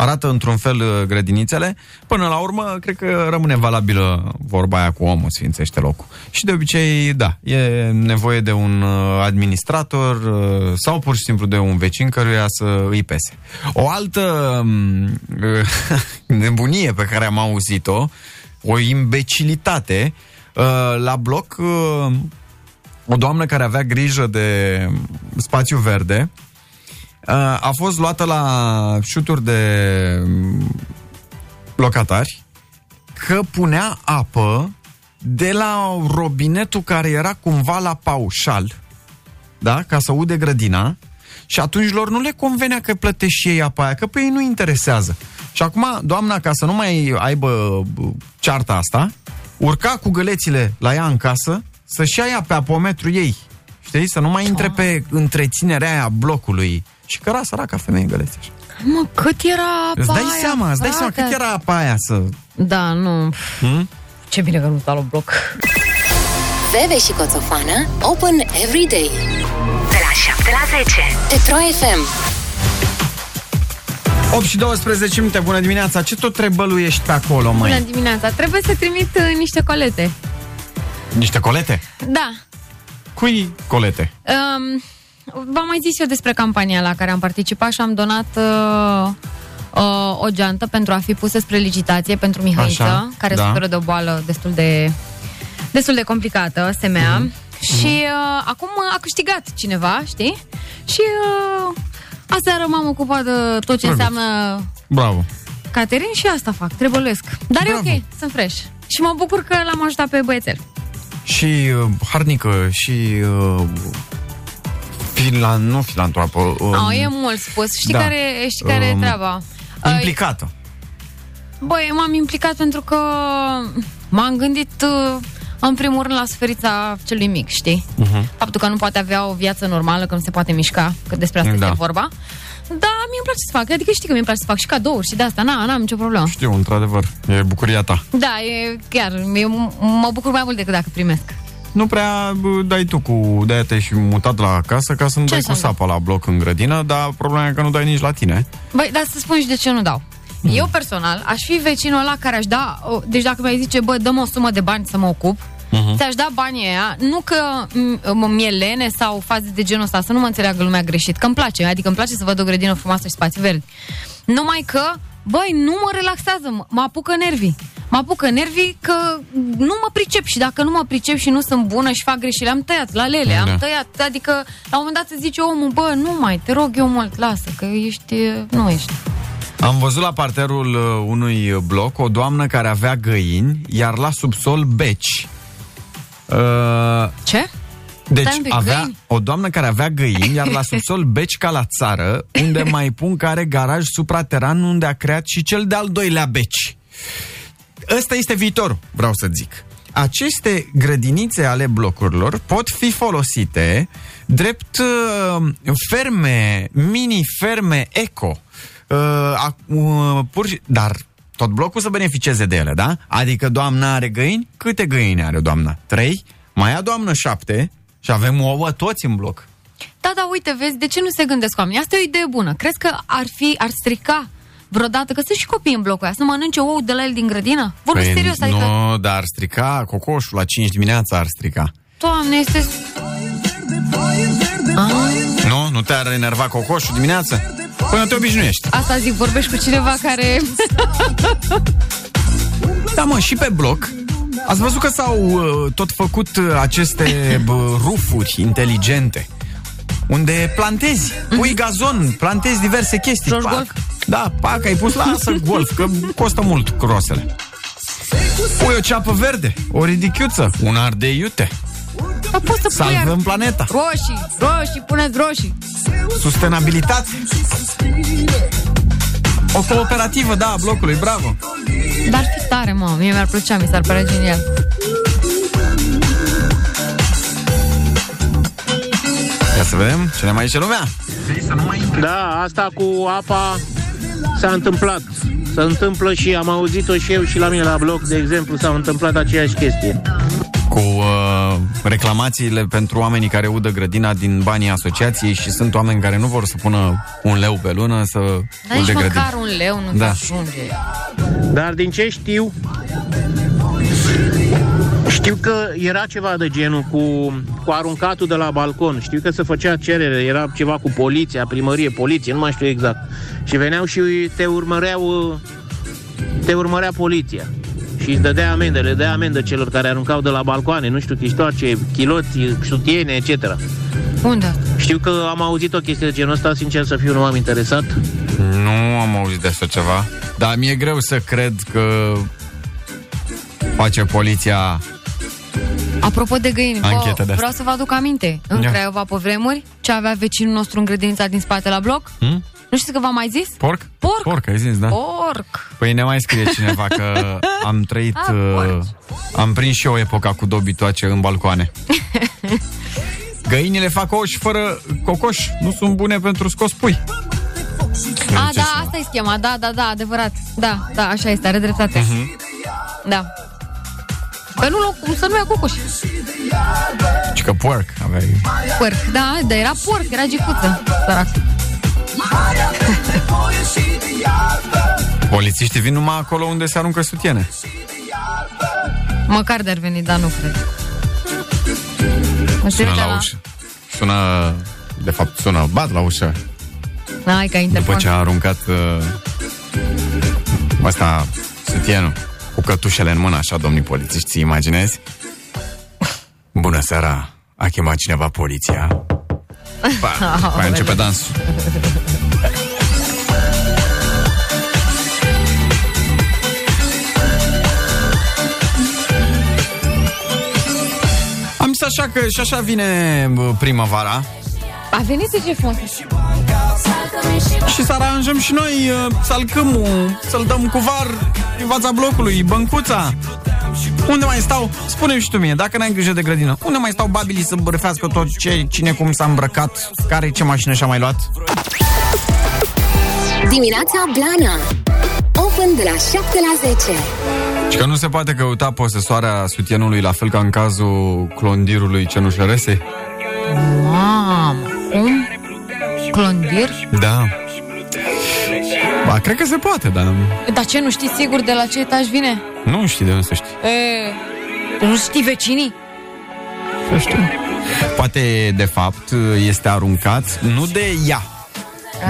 arată într-un fel uh, grădinițele. Până la urmă, cred că rămâne valabilă vorba aia cu omul sfințește locul. Și de obicei, da, e nevoie de un uh, administrator uh, sau pur și simplu de un vecin căruia să îi pese. O altă um, uh, nebunie pe care am auzit-o, o imbecilitate, uh, la bloc uh, o doamnă care avea grijă de spațiu verde, Uh, a fost luată la șuturi de mm, locatari că punea apă de la robinetul care era cumva la paușal, da, ca să ude grădina, și atunci lor nu le convenea că plătești și ei apa aia, că pe ei nu interesează. Și acum, doamna, ca să nu mai aibă bă, cearta asta, urca cu gălețile la ea în casă să-și ia ea pe apometru ei. Știi? Să nu mai intre pe întreținerea aia blocului. Și căra săraca femeie găleți așa. Mă, cât era apa Îți dai aia, seama, îți dai seama frate? cât era apa aia să... Da, nu. Hmm? Ce bine că nu stau la bloc. Veve și Coțofană Open every day De la 7 la 10 Petro FM 8 și 12 minute, bună dimineața. Ce tot trebăluiești pe acolo, Bună măi? dimineața. Trebuie să trimit uh, niște colete. Niște colete? Da. Cui colete? Um, v-am mai zis eu despre campania la care am participat și am donat uh, uh, o geantă pentru a fi pusă spre licitație pentru Mihăiță, Așa, care da. suferă de o boală destul de destul de complicată, SMA. Mhm. și uh, acum a câștigat cineva, știi? Și uh, aseară m-am ocupat de tot ce Drăguț. înseamnă Bravo. catering și asta fac, trebuiesc. Dar Bravo. e ok, sunt fresh. Și mă bucur că l-am ajutat pe băiețel. Și uh, harnică și uh, filan, nu filantropă. Uh, Um, e mult spus. Știi da. care, știi care e Um, treaba? Uh, implicată. Băi, m-am implicat pentru că m-am gândit uh, în primul rând la suferința celui mic, știi? Uh-huh. Faptul că nu poate avea o viață normală, că nu se poate mișca, că despre asta Da. este vorba. Da, mie îmi place să fac. Adică știi că mie îmi place să fac și cadouri și de asta. Na, n-am nicio problemă. Știu, într-adevăr, e bucuria ta. Da, e chiar. Eu mă bucur mai mult decât dacă primesc. Nu prea bă, dai tu cu... De-aia te-ai și mutat la casă ca să nu Ce dai cu să-mi sapa la bloc în grădină, dar problema e că nu dai nici la tine. Băi, dar să spun și de ce nu dau. Mm. Eu personal aș fi vecinul ăla care aș da, o- deci dacă mi-ai zice, bă, dăm o sumă de bani să mă ocup, Mhm. ți-aș da banii aia, nu că m- mi-e lene sau faze de genul ăsta, să nu mă înțeleagă lumea greșit, că îmi place, adică îmi place să văd o grădină frumoasă și spații verzi. Numai că, băi, nu mă relaxează, mă, mă apucă nervii. Mă apucă nervii că nu mă pricep și dacă nu mă pricep și nu sunt bună și fac greșeli, am tăiat la lele, Da. am tăiat, adică la un moment dat se zice omul, bă, nu mai, te rog eu mult, lasă, că ești, nu ești. Am văzut la parterul uh, unui bloc o doamnă care avea găini, iar la subsol beci. Uh, Ce? Deci Stai un pic, avea găini? o doamnă care avea găini, iar la subsol beci ca la țară, unde mai pun care garaj suprateran unde a creat și cel de-al doilea beci. Ăsta este viitorul, vreau să zic. Aceste grădinițe ale blocurilor pot fi folosite drept uh, ferme, mini-ferme eco. Uh, a, uh, pur și, dar tot blocul să beneficieze de ele, da? Adică doamna are găini? Câte găini are doamna? Trei? Mai a doamnă șapte? Și avem ouă toți în bloc. Da, da, uite, vezi, de ce nu se gândesc oamenii? Asta e o idee bună. Crezi că ar fi, ar strica vreodată, că sunt și copii în blocul ăia, să mănânce ou de la el din grădină? Vorbesc serios, adică, Păi, Nu, dar ar strica cocoșul la 5 dimineața ar strica. doamne, este... Ah, Nu? Nu te-ar enerva cocoșul dimineața? Până te obișnuiești. asta zic, vorbești cu cineva care... Da, mă, și pe bloc. Ați văzut că s-au uh, tot făcut uh, aceste bă, rufuri inteligente unde plantezi, pui gazon, plantezi diverse chestii. Joci Pac. golf? Da, pac, ai pus lasă golf, că costă mult crosele. Pui o ceapă verde, o ridichiuță, un ardei iute. Da, poți să pui Salvăm planeta. roșii, roșii, puneți roșii. Sustenabilitate. O cooperativă, da, a blocului, bravo. Dar ar fi tare, mă, mie mi-ar plăcea, mi s-ar părea genial. Ia să vedem ce ne mai zice lumea. Da, asta cu apa s-a întâmplat. Se întâmplă și am auzit-o și eu și la mine la bloc, de exemplu, s-a întâmplat aceeași chestie. Cu uh, reclamațiile pentru oamenii care udă grădina din banii asociației și sunt oameni care nu vor să pună un leu pe lună să Dar ude nici grădina. măcar un leu nu Da. da. ajunge. Dar din ce știu, știu că era ceva de genul cu, cu aruncatul de la balcon. Știu că se făcea cerere, era ceva cu poliția, primărie, poliție, nu mai știu exact. Și veneau și te urmăreau, te urmărea poliția. Și îți dădea amende, le dădea amendă celor care aruncau de la balcoane, nu știu, chiștoace, chiloți, sutiene, etc. Unde? Știu că am auzit o chestie de genul ăsta, sincer să fiu, nu am interesat. Nu am auzit de așa ceva, dar mi-e greu să cred că face poliția Apropo de găini, Anchetă de bă, asta. vreau să vă aduc aminte. În Ia. Craiova, pe vremuri, ce avea vecinul nostru în grădinița din spate la bloc? Hmm? Nu știți că v-am mai zis? porc? Porc. Porc, ai zis, da? Porc. Păi ne mai scrie cineva că am trăit, Ah, uh, porci. am prins și eu epoca cu dobitoace în balcoane. Găinile fac ouă și fără cocoș, nu sunt bune pentru scos pui. A, zice da, cineva. asta e schema, da, da, da, adevărat. Da, da, așa este, are dreptate. Mhm. Da. Păi nu, loc, să nu ia cocoș. Și că porc aveai. Porc, da, da, era porc, era gicuță, sărac. Polițiștii vin numai acolo unde se aruncă sutiene. Măcar de-ar veni, dar nu cred. Mă Sună trece la ușă. Sună, de fapt, sună, bat la ușă. Hai, ca interfon. După ce a aruncat uh, ăsta sutienul cu cătușele în mână, așa, domnii polițiști, ți imaginezi? Bună seara! A chemat cineva poliția. Pa, mai începe dansul. Am zis așa că și așa vine bă, primăvara A venit ce frumos. și să aranjăm și noi uh, salcâmul, să-l dăm cu var în fața blocului, băncuța. Unde mai stau? spune și tu mie, dacă n-ai grijă de grădină, unde mai stau babilii să bărfească tot ce, cine cum s-a îmbrăcat, care ce mașină și-a mai luat? Dimineața Blana Open de la 7 la 10 Și că nu se poate căuta posesoarea sutienului la fel ca în cazul clondirului cenușăresei? Mamă, cum? Clondir? Da. Ba, cred că se poate, dar Dar ce, nu știi sigur de la ce etaj vine? nu știi de unde să știi. E, tu nu știi vecinii? Să știu. Poate, de fapt, este aruncat nu de ea,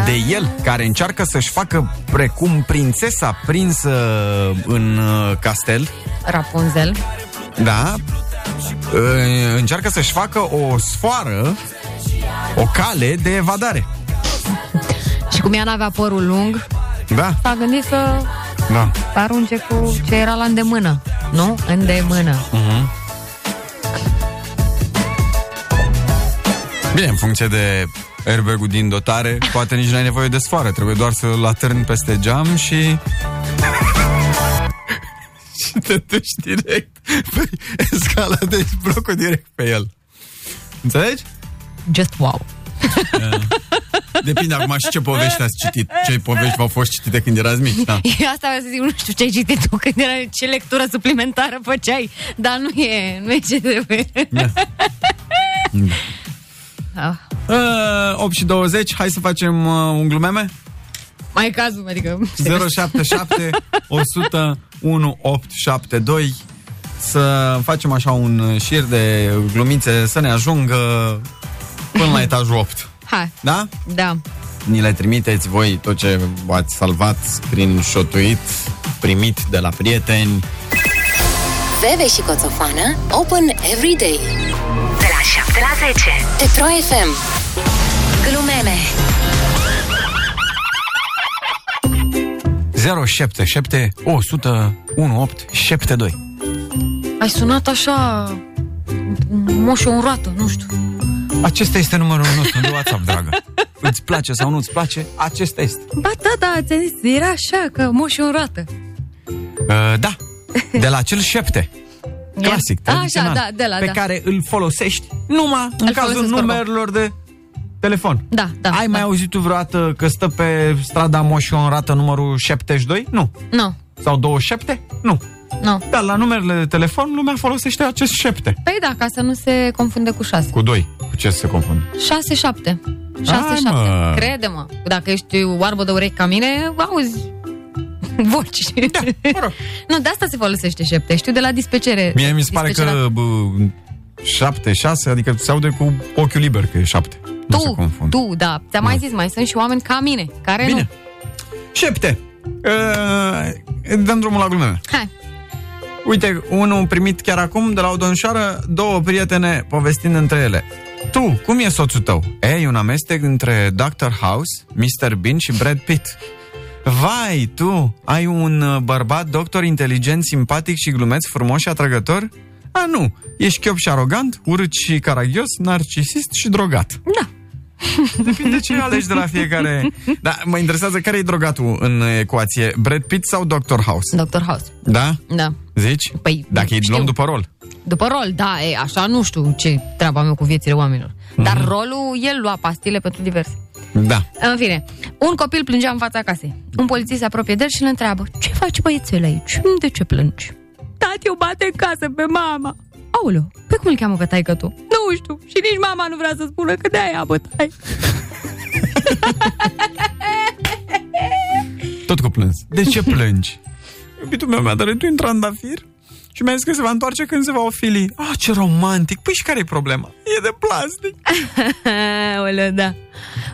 de el, care încearcă să-și facă precum prințesa prinsă în uh, castel, Rapunzel. da? Uh, Încearcă să-și facă o sfoară, o cale de evadare. Și cum ea n-avea părul lung, Da, s-a gândit să da. arunce cu ce era la îndemână. Nu? Îndemână. Bine, în funcție de airbag-ul din dotare, poate nici n-ai nevoie de sfoară, trebuie doar să-l atârni peste geam și... și te duci direct pe escaladezi blocul direct pe el. Înțelegi? Just wow. Depinde acum și ce povești ați citit. Ce povești v-au fost citite când erați mici, da. Asta vreau să zic, nu știu ce ai citit tu, când era, ce lectură suplimentară făceai, dar nu e, nu e ce trebuie. Da. Ah, Uh, 8 și 20, hai să facem uh, un glumeme? mai e cazul, adică... 077 100 1872 Să facem așa un șir de glumițe Să ne ajungă până la etajul 8 Hai, Da? da. Ni le trimiteți voi tot ce v-ați salvat Screenshot-uit Primit de la prieteni. Bebe și Coțofană Open every day. De la 7 la 10 Petro FM Glumeme. 077 100 1872 Ai sunat așa... Moșă în roată, nu știu. Acesta este numărul nostru de WhatsApp, dragă Îți place sau nu îți place, acesta este Ba da, da, ți-am zis, era așa, că moșă în roată. Uh, da, de la cel șepte. Clasic, Așa, tradițional, da, de la, pe da. care îl folosești numai în Îl cazul folosesc numerelor de telefon. Da, da. Ai da. mai auzit tu vreodată că stă pe strada Moșionrată numărul 72? Nu. Nu, Sau 27? Nu. Nu. Dar la numerele de telefon lumea folosește acest șepte. Păi da, ca să nu se confunde cu 6. Cu 2. Cu ce se confundă? 6, 7. 6, Hai, 7. mă. Crede-mă. Dacă ești oarbă de urechi ca mine, auzi voci. Da, mă rog. nu, de asta se folosește șepte. Știu de la dispecere. Mie mi se pare Dispecerat. că bă, 7, 6, adică se aude cu ochiul liber că e 7. Nu se Tu, confundă. tu, da. Ți-am mai zis, mai sunt și oameni ca mine, care Bine. nu. Șepte. Uh, dăm drumul la glumeme. Hai. Uite, unul primit chiar acum de la o domnișoară, două prietene povestind între ele. Tu, cum e soțul tău? E, e un amestec între Dr. House, Mr. Bean și Brad Pitt. Vai, tu, ai un uh, bărbat doctor inteligent, simpatic și glumeț, frumos și atrăgător? A, nu, ești chiop și arogant, urât și caragios, narcisist și drogat. Da. Depinde ce alegi de la fiecare. Da, mă interesează care e drogatul în ecuație, Brad Pitt sau Dr. House? Dr. House. Da? Da. Zici? Păi, Dacă îi știu. luăm după rol. După rol, da, e, așa nu știu ce treaba meu cu viețile oamenilor. Dar rolul, el lua pastile pentru diverse. Da. În fine, un copil plângea în fața casei. Un polițist se apropie de el și îl întreabă Ce faci băiețel aici? De ce plângi? Tati o bate în casă pe mama Aoleu, pe cum îl cheamă pe taică tu? Nu știu, și nici mama nu vrea să spună că de-aia bătai Tot cu plâns. De ce plângi? Iubitul meu mi-a dărât un trandafir și mi-a zis că se va întoarce când se va ofili. Ah, ce romantic! Păi și care e problema? E de plastic. Aoleu, da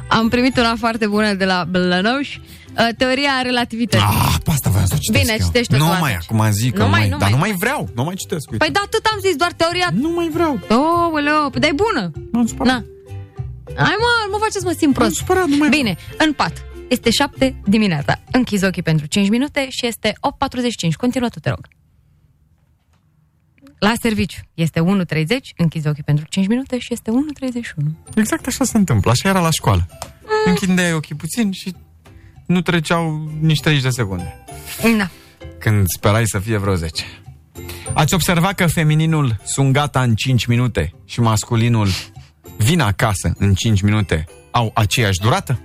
Am primit una foarte bună de la Blănoș uh, Teoria relativității Ah, pe asta voiam să o citesc Bine, eu. citește-o Nu tu mai, atunci. acum zic că Nu nu mai, mai, nu dar mai. nu mai vreau, nu mai citesc, uite. Păi da, atât am zis, doar teoria. Nu mai vreau. Oh, păi bună. M-am supărat. Na. Hai mă, nu mă faceți mă simt prost. supărat, nu mai- Bine, în pat. Este 7 dimineața. Închizi ochii pentru 5 minute și este 8.45. Continuă tu, te rog. La serviciu este 1.30, închizi ochii pentru 5 minute și este 1.31. Exact așa se întâmplă, așa era la școală. Mm. Închideai ochii puțin și nu treceau nici 30 de secunde. Da. Când sperai să fie vreo 10. Ați observat că femininul sunt gata în 5 minute și masculinul vin acasă în 5 minute au aceeași durată?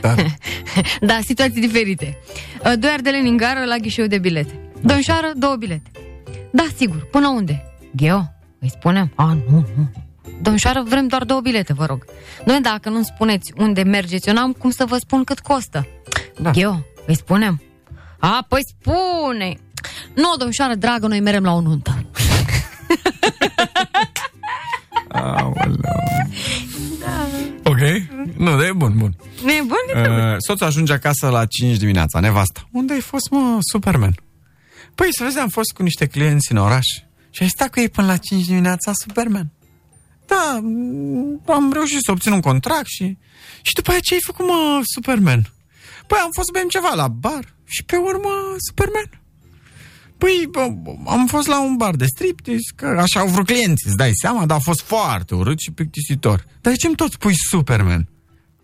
Da. Da, situații diferite. Uh, Doi ardeleni în gară la ghișeu de bilete. Domnișoară, două bilete. Da, sigur. Până unde? Gheo, îi spunem? A, nu, nu. Domnișoară, vrem doar două bilete, vă rog. Noi, dacă nu spuneți unde mergeți, eu n-am cum să vă spun cât costă. Da. Gheo, îi spunem? A, păi spune! Nu, domnișoară dragă, noi merem la o nuntă. Aoleu. Ok? Nu, de e bun, bun. Nebun? Uh, soțul ajunge acasă la 5 dimineața, nevasta. Unde ai fost, mă, Superman? Păi, să vezi, am fost cu niște clienți în oraș și ai stat cu ei până la 5 dimineața, Superman. Da, m, am reușit să obțin un contract și... Și după aceea ce ai făcut, mă, Superman? Păi am fost să bem ceva la bar și pe urmă, Superman. Păi, bă, am fost la un bar de striptease, că așa au vrut clienții, îți dai seama, dar a fost foarte urât și plictisitor. Dar de ce îmi tot spui Superman?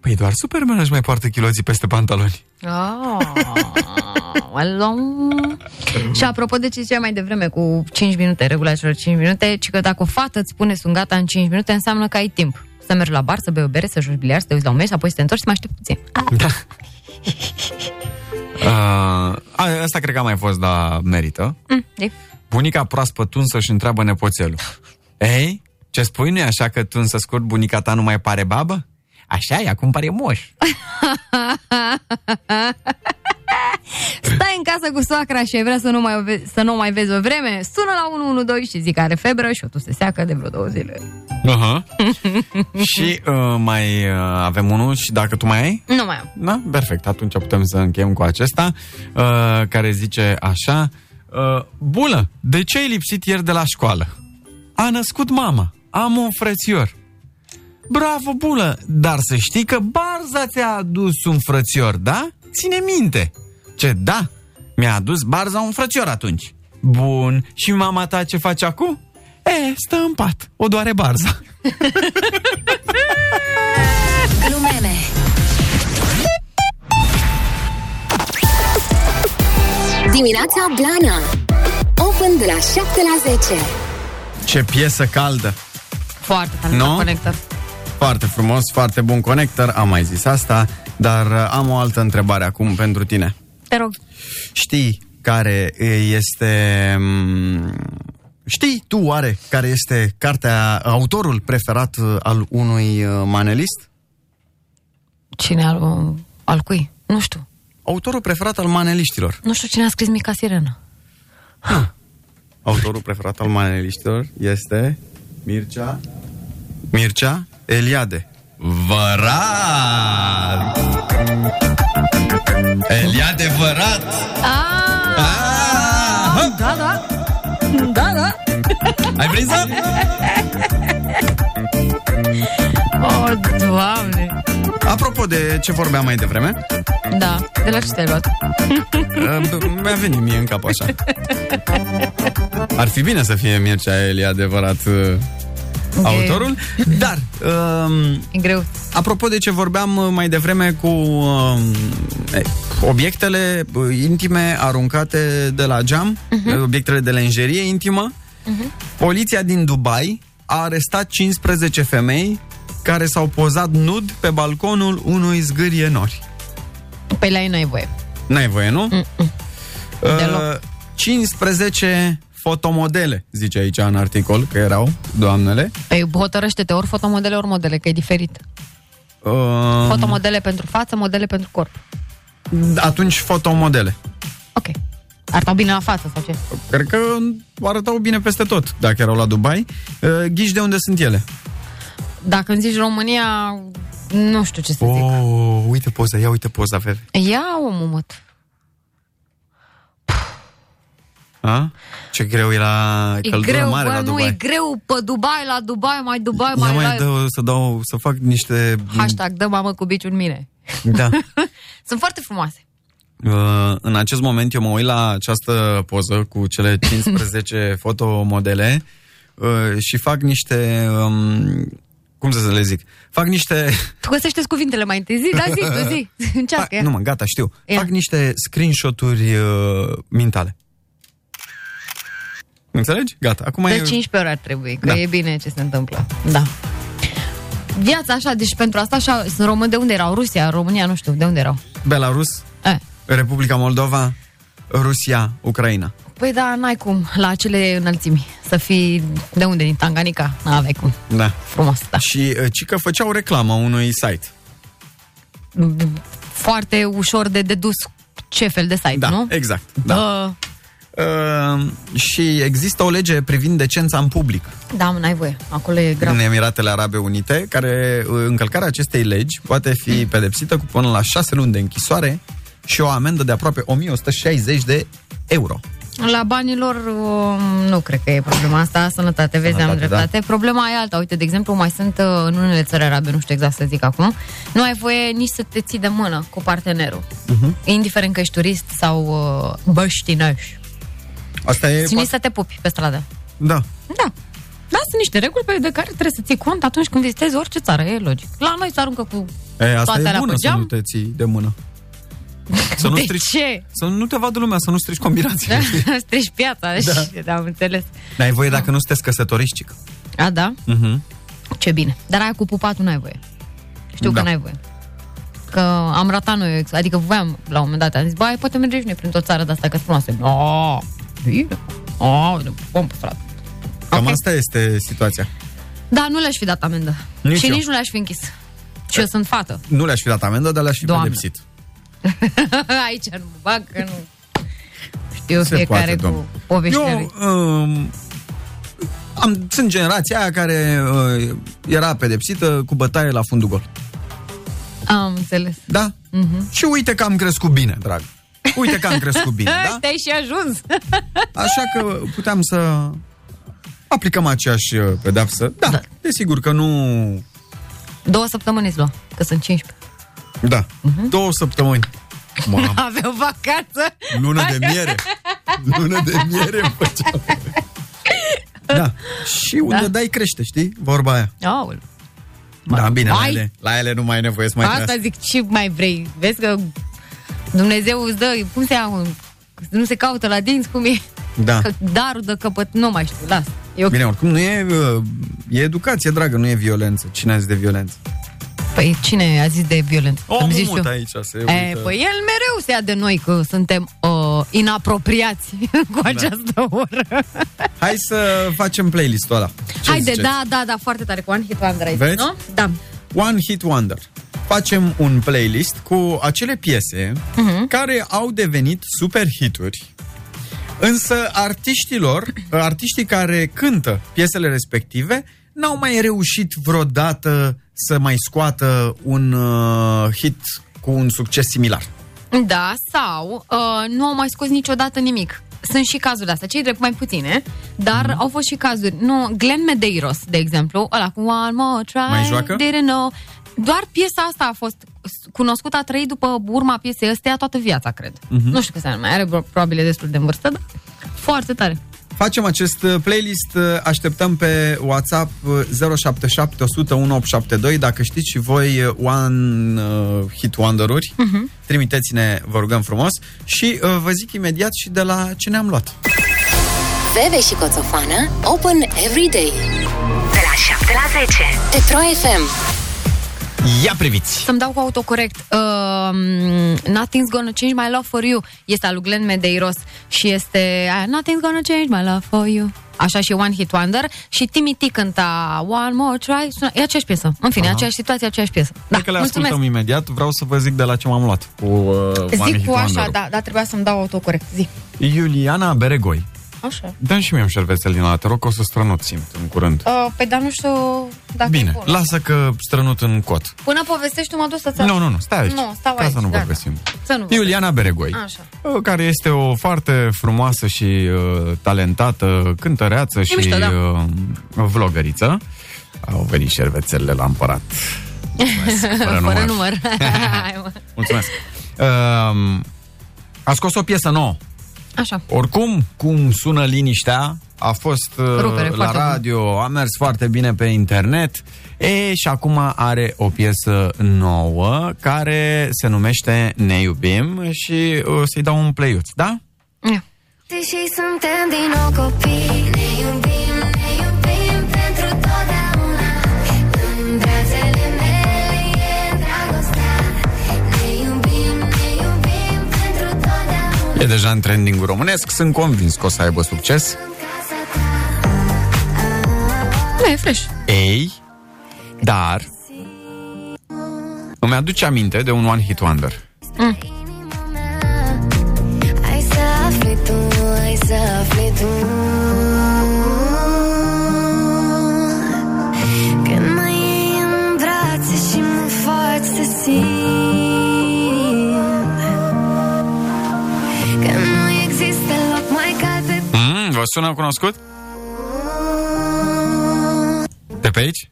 Păi doar Superman își mai poartă chiloții peste pantaloni. Ah, well, și apropo de ce ziceai mai devreme cu 5 minute, regula celor 5 minute, ci că dacă o fată îți spune sunt gata în 5 minute, înseamnă că ai timp. Să mergi la bar, să bei o bere, să joci biliard, să te uiți la un meci, apoi să te întorci și să mai aștepți puțin. Da. Uh, a- asta cred că a mai fost la merită. Mm, e. Bunica proaspăt tunsă și întreabă nepoțelul. Ei, ce spui, nu e așa că tunsă scurt bunica ta nu mai pare babă? Așa e, acum pare moș. Stai în casă cu soacra și ai vrea să nu mai, o ve- să nu mai vezi o vreme, sună la 112 și zic că are febră și o tu se seacă de vreo două zile. Uh-huh. și uh, mai uh, avem unul și dacă tu mai ai? Nu mai am. Da? Perfect, atunci putem să încheiem cu acesta, uh, care zice așa, uh, Bulă, de ce ai lipsit ieri de la școală? A născut mama, am un frățior. Bravo, Bulă, dar să știi că Barza ți-a adus un frățior, da? Ține minte. Ce, da? Mi-a adus Barza un frățior atunci. Bun, și mama ta ce face acum? E, stă în pat, o doare Barza. Glumeme Dimineața Blana Open de la 7 la 10 Ce piesă caldă! Foarte talentat Nu? conector. Foarte frumos, foarte bun conector, am mai zis asta, dar uh, am o altă întrebare acum pentru tine. Te rog. Știi care este... mm, Știi tu oare care este cartea, autorul preferat uh, al unui uh, manelist? Cine al, al cui? Nu știu. Autorul preferat al maneliștilor. Nu știu cine a scris Mica Sirenă. Autorul preferat al maneliștilor este Mircea Mircea Eliade. Vărat! Eliade Vărat! Ah, Ah! da, da. Da, da. Ai prins-o? Oh, doamne. Apropo de ce vorbeam mai devreme, Da, de la ce te-ai luat? uh, mi-a venit mie în cap așa. Ar fi bine să fie Mircea Eli adevărat uh, autorul, dar um, E greu. apropo de ce vorbeam uh, mai devreme cu um, e, obiectele uh, intime aruncate de la geam, uh-huh. obiectele de lenjerie intimă, uh-huh. poliția din Dubai a arestat 15 femei care s-au pozat nud pe balconul unui zgârie nori. Păi la ei n-ai voie. N-ai voie, nu? Mm-mm. Uh, Deloc. 15 fotomodele, zice aici în articol, că erau doamnele. Păi hotărăște-te ori fotomodele, ori modele, că e diferit. Uh, Fotomodele pentru față, modele pentru corp. atunci fotomodele. Ok. Arătau bine la față sau ce? Cred că arătau bine peste tot, dacă erau la Dubai. Uh, ghiși de unde sunt ele? Dacă îmi zici România, nu știu ce să zic. Oh, uite poza, ia uite poza, Veve. Ia omul, măt. A? Ce greu era E căldură greu, mare bă, la nu, Dubai. e greu pe Dubai, la Dubai, mai Dubai, Ia mai, mai la... dă, să dau, să fac niște... Hashtag, dă mamă cu biciul în mine. Da. Sunt foarte frumoase. Uh, în acest moment eu mă uit la această poză cu cele 15 fotomodele uh, și fac niște... Um, cum să le zic? Fac niște... Tu găsește cuvintele mai întâi, zi, da, zi, tu zi. Încearcă, Fac, ia. nu mă, gata, știu. Ia. Fac niște screenshot-uri uh, mintale. Înțelegi? Gata. Acum De e... 15 ore ar trebui, că Da. e bine ce se întâmplă. Da. Viața așa, deci pentru asta așa, sunt români de unde erau? Rusia, România, nu știu, de unde erau? Belarus, Eh. Republica Moldova, Rusia, Ucraina. Păi da, n-ai cum, la acele înălțimi, să fii de unde, din Tanganica, n-aveai cum. Da. Frumos, da. Și uh, ci că făceau reclamă unui site. Foarte ușor de dedus ce fel de site, Da, nu? exact. Da. Uh, Uh, și există o lege privind decența în public da, mă, n-ai voie, acolo e grav. în Emiratele Arabe Unite, care uh, încălcarea acestei legi poate fi pedepsită cu până la 6 luni de închisoare și o amendă de aproape 1160 de euro. La banilor um, nu cred că e problema asta, sănătate, vezi, Sănătate, am dreptate. da. Problema e alta, uite, de exemplu, mai sunt uh, în unele țări arabe, nu știu exact să zic acum, nu ai voie nici să te ții de mână cu partenerul, Uh-huh. indiferent că ești turist sau uh, băștinăș. Asta e... Ți nici să te pupi pe stradă. Da. Da. Da, sunt niște reguli pe de care trebuie să ții cont atunci când vizitezi orice țară, e logic. La noi se aruncă cu E, asta toate e alea bună pe să geam. nu te ții de mână. Să nu de strici, ce? Să nu te vadă lumea, să nu strici combinația. știi? Strici piața, da. Da. și da, am înțeles. N-ai voie dacă nu sunteți căsătoriști, cică. A, da? Uh-huh. Ce bine. Dar aia cu pupatul n-ai voie. Știu Da. că n-ai voie. Că am ratat noi, adică voiam la un moment dat, am zis, băi, poate mergem și noi prin o țară de asta, că frumoasă. No, bine. Oh, bun, frate. Cam Ok. asta este situația. Da, nu le-aș fi dat amendă. Nici și eu. nici nu le-aș fi închis. Și eu sunt fată. Nu le-aș fi dat amendă, dar le-aș fi Doamne. pedepsit. Aici nu mă bag, că nu... Știu Se fiecare poate, cu domnule. poveștile lui. Eu um, am, sunt generația aia care uh, era pedepsită cu bătaie la fundul gol. Am înțeles. Da? Mhm. Și uite că am crescut bine, drag. Uite că am crescut bine, da? Te-ai și ajuns. Așa că puteam să aplicăm aceeași uh, pedapsă. Da, da. desigur că nu... Două săptămâni îți lua, că sunt 15. Da, Mhm. două săptămăni. Mamă, Aveau vacanță. lună de miere. Lună de miere îmi făceam. Da. Și unde Da. dai crește, știi? Vorba aia. Aoleu. Da, bine, la Ai- ele, la ele nu mai e nevoie să mai Asta trăiască. zic, ce mai vrei? Vezi că Dumnezeu îți dă, cum se ia, nu se caută la dinți, cum e? Da. Că darul de căpăt, nu mai știu, las. E ok. Bine, oricum nu e, uh, e educație, dragă, nu e violență. Cine a zis de violență? Păi cine a zis de violent? O Să-mi zici mut tu. aici se E, uită. păi el mereu se ia de noi că suntem uh, inapropiați cu această oră. Hai să facem playlist-ul ăla. Ce Haide, ziceți? da, da, da, foarte tare, cu One Hit Wonder aici, Vreți? nu? Da. One Hit Wonder. Facem un playlist cu acele piese Mhm. care au devenit super hituri, însă artiștilor, artiștii care cântă piesele respective, n-au mai reușit vreodată să mai scoată un uh, hit cu un succes similar. Da, sau uh, nu au mai scos niciodată nimic. Sunt și cazuri astea, cei drept mai puține, dar Mhm. au fost și cazuri. Nu, Glenn Medeiros, de exemplu, ăla cu One More Try, Mai joacă? didn't know. Doar piesa asta a fost cunoscută, a trăit după urma piesei ăsteia toată viața, cred. Mhm. Nu știu câți ani mai are, pro- probabil e destul de în vârstă, dar foarte tare. Facem acest uh, playlist, uh, așteptăm pe WhatsApp uh, 077 100 1872 dacă știți și voi uh, One uh, Hit Wonder-uri. Uh-huh. Trimiteți-ne, vă rugăm frumos și uh, vă zic imediat și de la ce ne-am luat. Veve și Coțofană Open every day De la 7 la 10 Petro FM Ia priviți! Să-mi dau cu autocorect. Uh, Nothing's gonna change my love for you este al lui Glenn Medeiros și este aia, Nothing's gonna change my love for you. Așa și One Hit Wonder și Timmy T cânta One More Try. Sună, e aceeași piesă. În fine, Aha. aceeași situație, aceeași piesă. Da, Dacă le mulțumesc. ascultăm imediat, vreau să vă zic de la ce m-am luat cu uh, One Zic Hit cu așa, Wonder-ul. da, da, trebuia să-mi dau autocorect. Zi. Iuliana Beregoi. Așa. Dă-mi și mie un șervețel din ăla, te rog că o să strănut simt în curând. Uh, pe dar nu știu dacă e Bine, bună. lasă că strănut în cot. Până povestești, tu mă duc să-ți Nu, nu, nu, stai aici. Nu, stau Ca aici, să nu gata. vorbesim. Să nu vorbim. Iuliana Beregoi, Așa. care este o foarte frumoasă și uh, talentată cântăreață și mișto, da. uh, vlogăriță. Au venit șervețelele la împărat. Mulțumesc, fără număr. Fără număr. Hai, mă. Mulțumesc. Uh, a scos o piesă nouă. Așa. Oricum, cum sună liniștea, a fost uh, Rupere, la foarte radio, a mers foarte bine pe internet e, și acum are o piesă nouă care se numește Ne iubim și uh, să-i dau un play da? Ia. Deși suntem din nou copii Ne iubim, ne iubim E deja în trending românesc, sunt convins că o să aibă succes. În casa ta Nu, e fresh. Ei, dar îmi aduce aminte de un one hit wonder. inima mea Hai să afli tu, hai să afli tu vă sună cunoscut? De pe aici?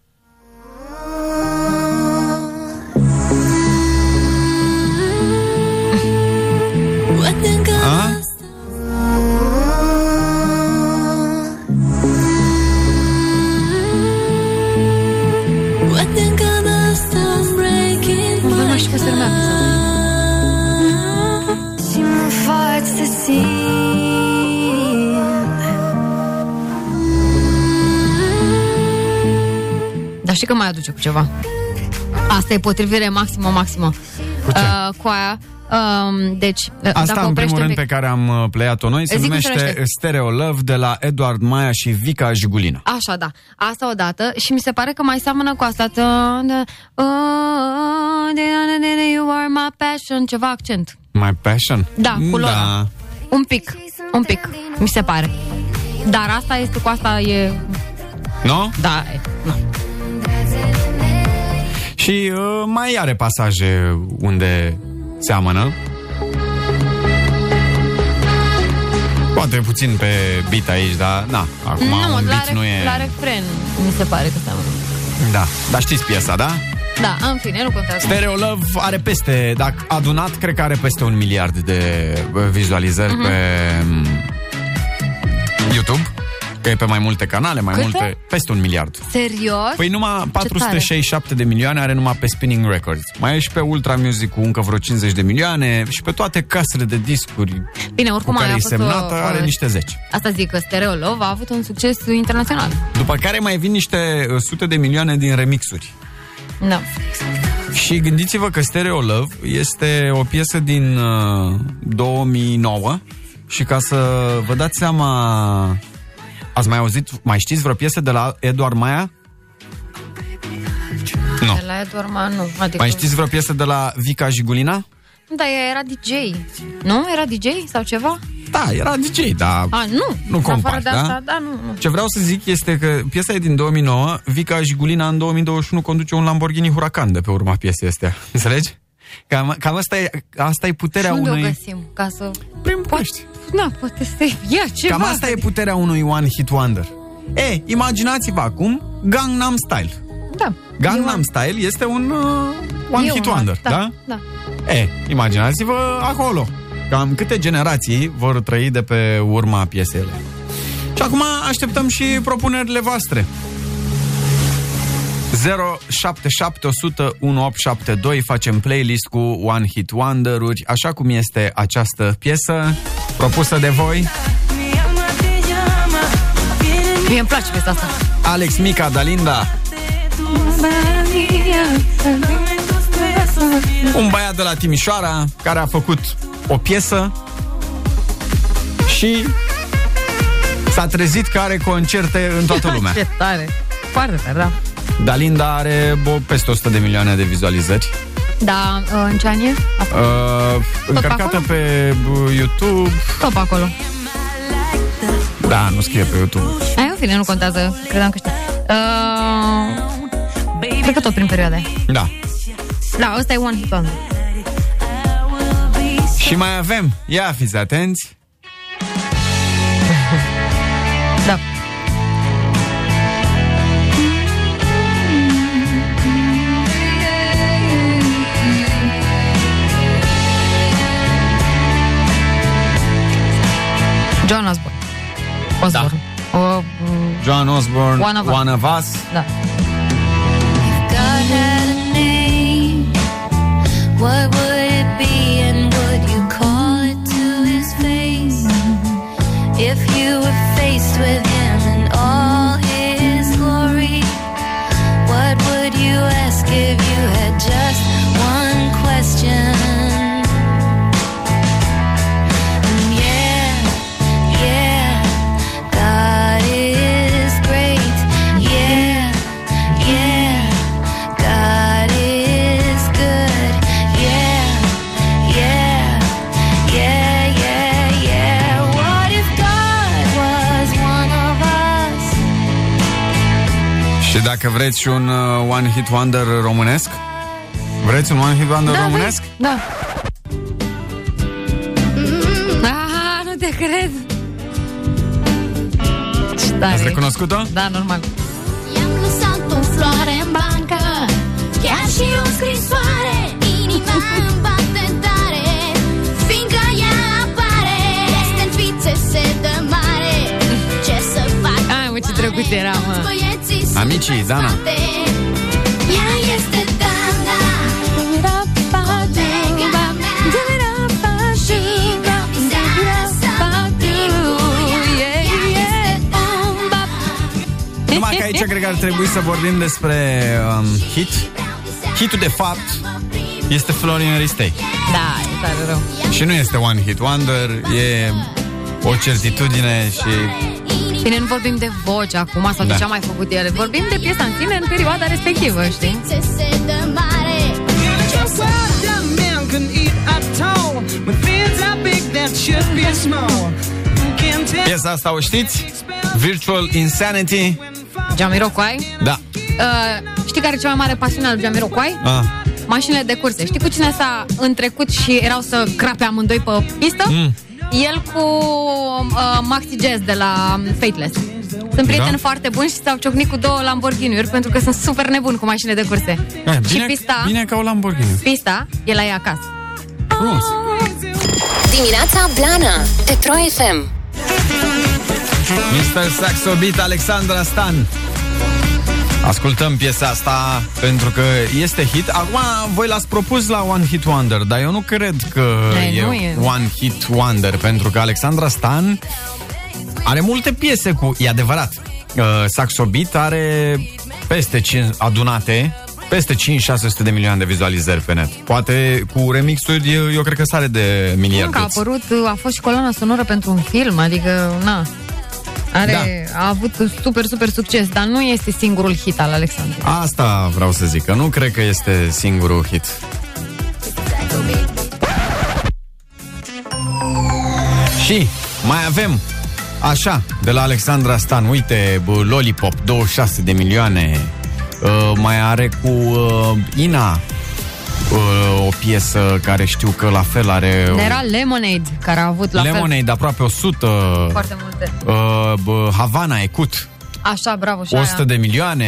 Poate încă A? Poate încă de asta I'm breaking Nu mai știu cum se numea piesa. Și Dar știi că mai aduce cu ceva. Asta e potrivire maximă, maximă. Cu ce? Uh, cu aia. Um, deci, uh, Asta, dacă în primul oprește rând, un pe pic- care am uh, pleiat-o noi, se Zic cum se numește numește. Stereo Love de la Eduard Maia și Vica Jigulina. Așa, da. Asta odată. Și mi se pare că mai seamănă cu asta. Tă- uh, You are my passion. Ceva accent. My Passion? Da, cu Lola. da. Un pic. Un pic. Mi se pare. Dar asta este cu asta e... Nu? Da, e. Nu. Și uh, mai are pasaje unde seamănă. Poate puțin pe beat aici, dar na, acum nu, un la, beat re- nu e... la refren mi se pare că seamănă. Da, dar știți piesa, da? Da, în fine, nu contează. Stereo Love are peste, dacă adunat, cred că are peste un miliard de uh, vizualizări Mhm. pe um, YouTube. Că e pe mai multe canale, mai Câte? multe, peste un miliard. Serios? Păi numai 467 de milioane are numai pe Spinning Records. Mai e și pe Ultra Music cu încă vreo 50 de milioane și pe toate casele de discuri Bine, cu oricum care aia e a fost semnată o, are o- niște zeci. Asta zic că Stereo Love a avut un succes internațional. După care mai vin niște uh, sute de milioane din remixuri. Da. Și gândiți-vă că Stereo Love este o piesă din uh, 2009 și ca să vă dați seama ați mai auzit, mai știți vreo piesă de la Eduard Maia? Nu. De la Edward Man, nu. Adică... Mai știți vreo piesă de la Vica Jigulina? Da, ea era DJ. Nu? Era DJ sau ceva? Da, era DJ, dar A, nu. Nu În compari, afară de da? asta, da, nu, nu. ce vreau să zic este că piesa e din 2009, Vica Jigulina în 2021 conduce un Lamborghini Huracan de pe urma piesei astea. Înțelegi? Cam, cam asta, e, asta e puterea Și unde unui... o găsim? Ca să... Prin București. Da, poate să ia ceva. Cam asta e puterea unui one hit wonder. E, imaginați-vă acum Gangnam Style. Da. Gangnam Style este un uh, one E hit un- wonder, da? da? Da. E, imaginați-vă acolo. Cam câte generații vor trăi de pe urma piesele. Și acum așteptăm și propunerile voastre. 077 facem playlist cu One Hit Wonder-uri, așa cum este această piesă propusă de voi. Mie îmi place piesa asta. Alex Mica, Dalinda, un băiat de la Timișoara care a făcut o piesă și s-a trezit că are concerte în toată lumea. Ce tare. Foarte tare, da. Dalinda are bo, peste 100 de milioane de vizualizări. Da, uh, în ce an e? Acum. Uh, încărcată acolo? pe uh, YouTube. Tot pe acolo. Da, nu scrie pe YouTube. Ai, în fine, nu contează. Credeam că știi. Uh, Cred că tot prin perioada aia. Da. Da, ăsta e One Hit Wonder. Și mai avem, ia fiți atenți, John Osborne. Osborne. Da. O, John Osborne, One of Us. One of Us. da. God had a name, what would it be and would you call it to his face? If you were faced with him in all his glory, what would you ask if you had just Și dacă vreți și un uh, One Hit Wonder românesc? Vreți un One Hit Wonder Da, românesc? vrei? Da. Ah, nu te cred. Ce tare. Ați recunoscut-o? Da, normal. I-am lăsat o floare în bancă Chiar și o scrisoare Inima îmi bate tare Fiindcă ea apare Este în fițe, se dă mare Ce să fac? Ai, mă, ce drăguț era, mă. Toți băieții sunt Amicii, în Dana. spate. Ea este Dana Colega mea Și mizează Ea este Dana Numai că aici cred că ar trebui să vorbim despre um, hit. Hitul de fapt este Florian Ristei. Da, e tare rău. Și nu este One Hit Wonder, e o certitudine și Bine, nu vorbim de voce acum sau de Da. ce a mai făcut el. Vorbim de piesa în sine în perioada respectivă, știi? Ce se dă mare Ce să piesa asta o știți? Virtual Insanity. Jamiroquai. Da. Uh, știi care e cea mai mare pasiune al Jamiroquai? Ah. Mașinile de curse. Știi cu cine s-a în trecut și erau să crape amândoi pe pistă? Mm. El cu uh, Maxi Jazz de la Fateless. Sunt prieteni Da? foarte buni și s-au ciocnit cu două Lamborghini-uri pentru că sunt super nebuni cu mașinile de curse. Eh, și bine, pista, bine ca o Lamborghini. pista e la ea acasă. Frumos. Dimineața Blana Pe Pro FM Mr. Saxo Beat Alexandra Stan. Ascultăm piesa asta pentru că este hit. Acum voi l-ați propus la One Hit Wonder, dar eu nu cred că Ei, e, nu e. One Hit Wonder, pentru că Alexandra Stan are multe piese cu... E adevărat. Uh, Saxo Beat are peste 5 adunate peste 5-600 de milioane de vizualizări pe net. Poate cu remixuri, eu, eu cred că sare de Încă a miliarde. apărut, a fost și coloana sonoră pentru un film, adică, na, are, Da. a avut super, super succes, dar nu este singurul hit al Alexandrei. Asta vreau să zic, că nu cred că este singurul hit. Și mai avem, așa, de la Alexandra Stan, uite, bă, Lollipop, 26 de milioane, uh, mai are cu uh, Ina uh, o piesă care știu că la fel are... o- Era Lemonade, care a avut la fel Lemonade, aproape 100, foarte multe. uh, bă, Havana, Ecut, Așa, bravo, și 100 aia. de milioane,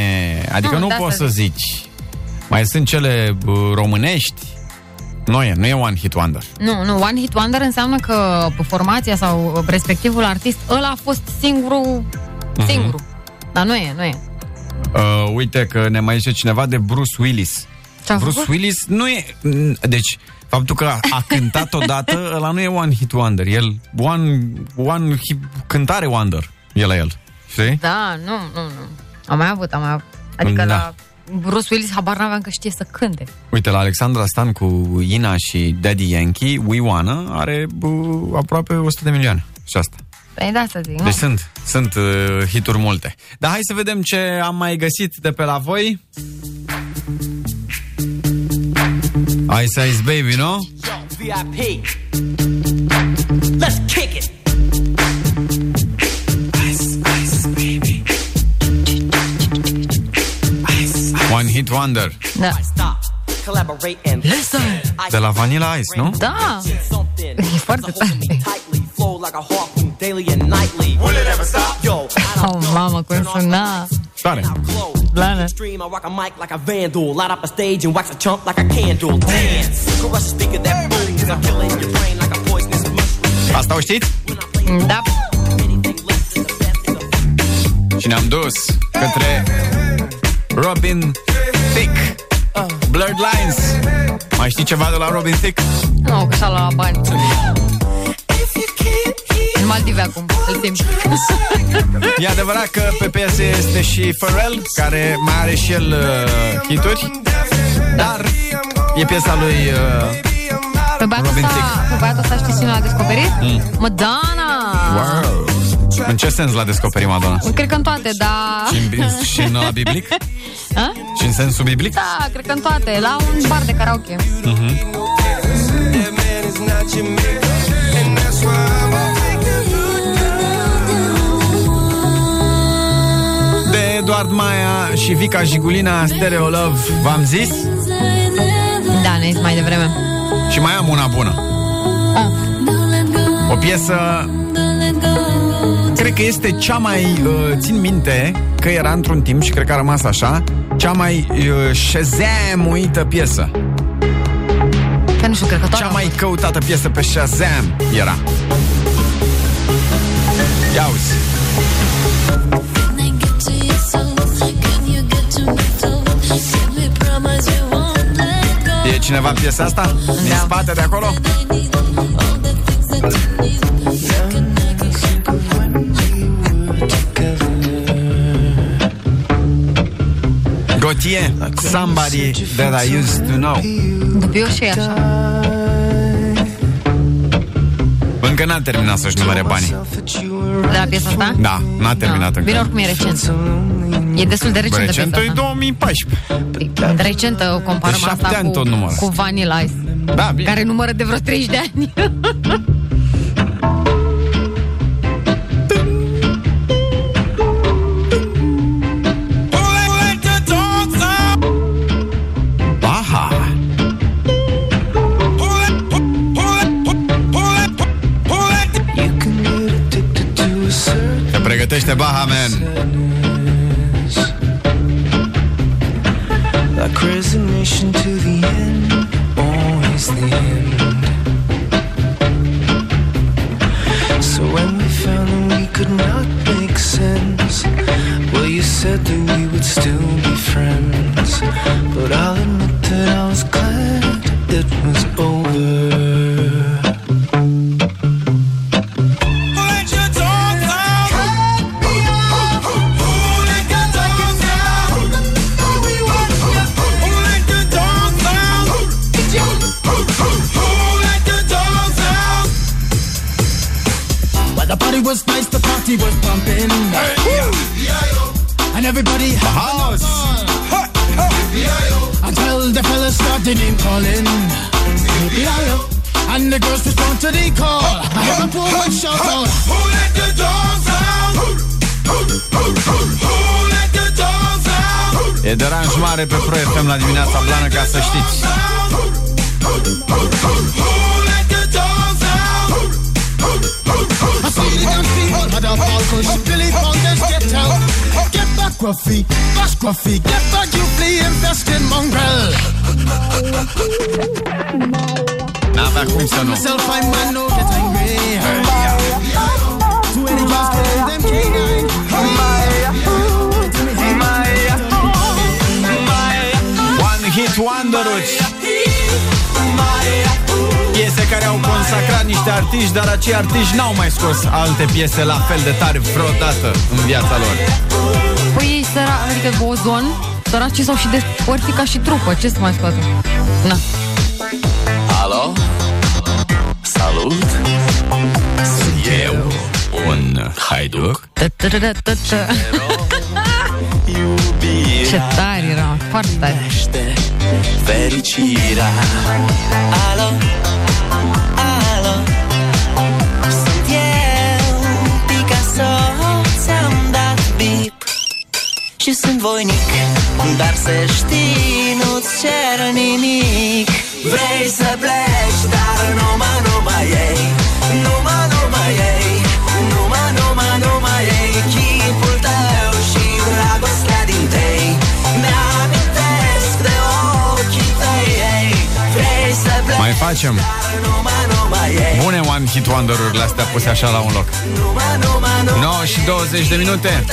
adică Nu, nu, de poți asta să zic. zici. Mai sunt cele uh, românești. Nu e, nu e One Hit Wonder. Nu, nu, One Hit Wonder înseamnă că formația sau respectivul artist, ăla a fost singurul, Mhm. singurul. Dar nu e, nu e. Uh, uite că ne mai zice cineva de Bruce Willis. Ce-a Bruce făcut? Willis nu e... n- Deci, faptul că a, a cântat odată, ăla nu e One Hit Wonder. El, One, one hit, cântare Wonder, e la el. Știi? Da, nu, nu, nu. Am mai avut, am mai avut. Adică Da. la Bruce Willis habar n-aveam că știe să cânte. Uite, la Alexandra Stan cu Ina și Daddy Yankee, We Wanna, are uh, aproape 100 de milioane. Și asta. Păi da, să zic, nu? Deci sunt, sunt uh, hituri multe. Dar hai să vedem ce am mai găsit de pe la voi. Ice Ice Baby, nu? VIP. Let's kick it. One Hit Hit Wonder. Da. Collaborate and listen. De la Vanilla Ice, nu? Da. E foarte tare. Flow like a harpoon daily and nightly. Will it ever stop? Yo, I Oh, mamă, cum suna. Tare. Blană. stream, I rock a mic like a vandal. Light up a stage and wax a chump like a candle. Dance. Crush a speaker that booms. I'm killing your brain like a poisonous mushroom. Asta o știți? Da. Și ne-am dus către Robin Thicke. Blurred Lines. Mai știi ceva de la Robin Thicke? Nu, că și-a luat bani. În Maldive acum, îl simt. E adevărat că pe piesă este și Pharrell, care mai are și el uh, hituri, dar e piesa lui... Uh, Pe băiatul Robin ăsta, Thicke. pe băiatul ăsta știi cine l-a descoperit? Mm. Madonna! wow. În ce sens l-a descoperit Madonna? Cred că în toate, dar... Și în, și în uh, biblic? A? Și în sensul biblic? Da, cred că în toate. La un bar de karaoke. Mhm. De Eduard Maia și Vica Jigulina Stereo Love V-am zis? Da, ne mai devreme. Și mai am una bună. O piesă Cred că este cea mai uh, Țin minte că era într-un timp Și cred că a rămas așa Cea mai uh, șezemuită piesă. Că nu știu, cred că toată Cea mai căutată piesă pe Shazam Era. Ia uzi E cineva în piesa asta? Din Da. spate de acolo? Gautier, somebody that I used to know Dubios și e așa. Încă n-a terminat să-și numere banii De la piesa asta? Da, n-a terminat Bine, încă oricum e recent. E destul de Bă, recentă recent piesa e asta. 2014 Recentă, o comparăm De șapte asta ani cu, tot numără. cu Vanilla Ice. Da, bine Care numără de vreo 30 de ani. Baha Te pregătește Baha, artiști Dar acei artiști n-au mai scos alte piese La fel de tare vreodată în viața lor Păi ei săra, adică Ozon, săracii s-au și despărțit ca și trupă. Ce să mai scoată? Na. Alo? Salut! Sunt eu, un haiduc Tă-tă-tă-tă-tă. Iubirea Ce tare era, foarte tare. Crește fericirea Alo? Alo? Și sunt voinic. Dar să știi, nu-ți cer nimic. Vrei să pleci, dar numai, numai ei Numai, numai facem numai, numai ei Bune one hit wonder-urile astea puse așa la un loc 9 și 20 de minute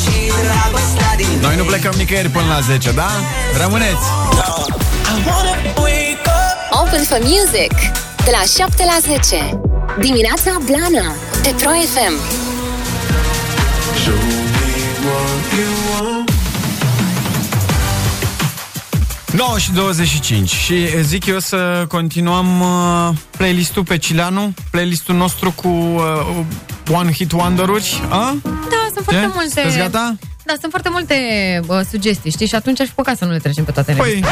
și dragostea din Noi nu plecăm nicăieri până la 10, da? Rămâneți! Open for Music de la 7 la 10. Dimineața Blana pe Pro FM. 9 și 25 și zic eu să continuăm uh, playlistul pe Cileanu, playlistul nostru cu uh, One Hit Wonder-uri. A? Da, sunt foarte Ce? multe... Sunteți gata? Da, sunt foarte multe uh, sugestii, știi? Și atunci aș fi păcat să nu le trecem pe toate. Păi,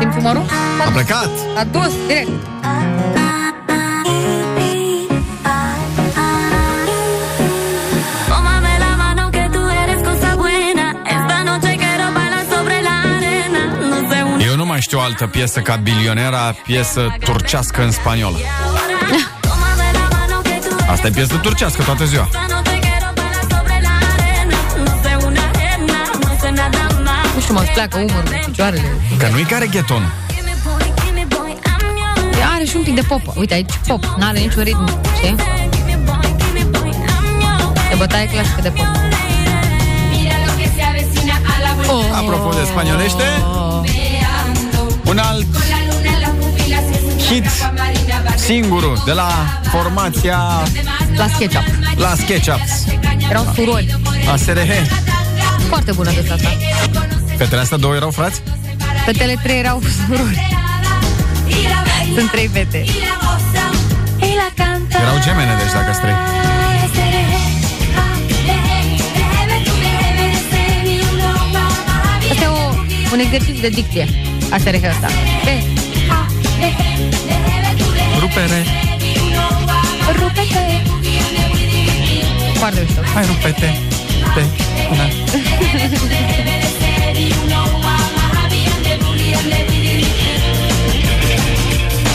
Simți umorul? a plecat! A dus, direct. Mai știu o altă piesă ca bilionera, piesă turcească în spaniolă. Tómame la mano que tú eres Asta e piesă turcească toată ziua. Esta noche quiero bailar sobre la arena. No sé una arena, no sé nada más. Nu știu, mă îți pleacă umărul, picioarele. Că nu-i care gheton. Gimme boy, gimme boy, I'm yours. Are și un pic de pop. Uite, aici pop, n-are niciun ritm, știi? Gimme boy, gimme boy, I'm yours. E bătaie clasică de pop. Mira lo que se avecina a la vuelta. Oh. Apropo de spaniolește, un alt La luna en la pupila se hit singurul de la formația La SketchUp. la SketchUps, Erau surori. la SRH. Foarte bună de asta. Fetele astea două erau frați? Fetele trei erau surori. Sunt trei fete. Y la canta. Erau gemene, deci dacă străi. Asta e o, un exercițiu de dicție. Asta e asta. E, Rupere, rupe-te. Foarte mișto. hai rupete. Te. Da.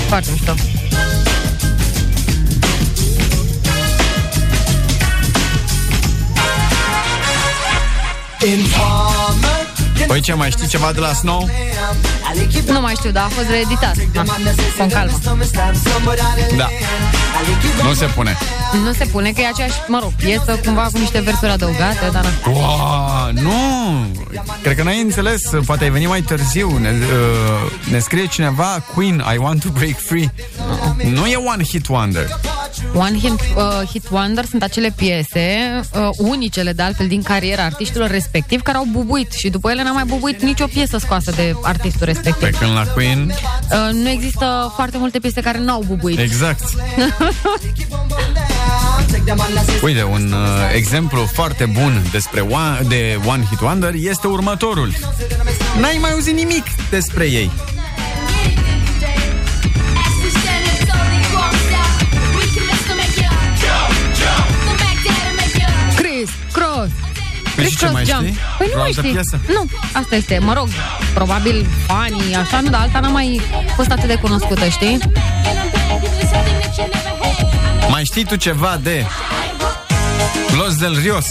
Foarte mișto. Păi ce, mai știi ceva de la Snow? Nu mai știu, dar a fost reeditat. Da. Con calmă. Da. Nu se pune. Nu se pune că e aceeași, mă rog, piesă cumva cu niște versuri adăugate, dar na. Wow, nu! Cred că n-ai înțeles, poate ai venit mai târziu. Ne, uh, ne scrie cineva Queen, I want to break free. Nu e one hit wonder. One hit, uh, hit wonder sunt acele piese, uh, unicele de altfel din cariera artiștilor respectiv, care au bubuit și după ele n-a mai bubuit nicio piesă scoasă de artistul respectiv. Pe când la Queen, Uh, nu există foarte multe piese care n-au bubuit. exact. Uite, un uh, exemplu foarte bun despre one, de One Hit Wonder este următorul. N-ai mai auzit nimic despre ei. Păi și ce mai Jump. știi? Păi nu Vreo mai altă știi. piesă? Nu, asta este, mă rog, probabil fanii, așa, nu, dar alta n-a mai fost atât de cunoscută, știi? Mai știi tu ceva de Los del Rios?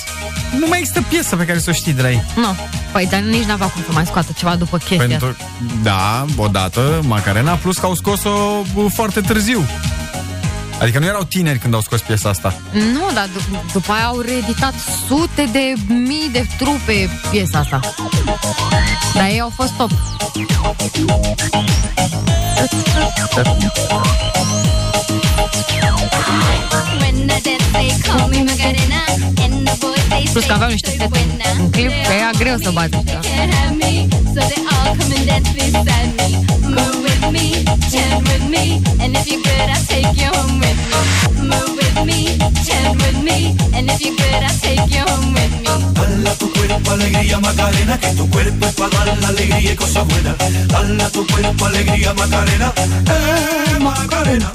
Nu mai există piesă pe care să o știi de la ei. Nu. Păi, dar nici n-avea cum să mai scoată ceva după chestia asta. Pentru, da, odată, Macarena, plus că au scos-o uh, foarte târziu. Adică nu erau tineri când au scos piesa asta. Nu, dar d- după aia au reeditat sute de mii de trupe piesa asta. Dar ei au fost top. Plus că aveau niște fete în clip, că era greu să bată. So they all come and dance beside me. Move with me, chant with me, and if you're good, I'll take you home with me. Move with with me, chant with me, and if you're good, I'll take you home with me. Dala tu cuerpo alegría Macarena, que tu cuerpo es para dar la alegría y cosas buenas. Dala tu cuerpo alegría Macarena, eh Macarena.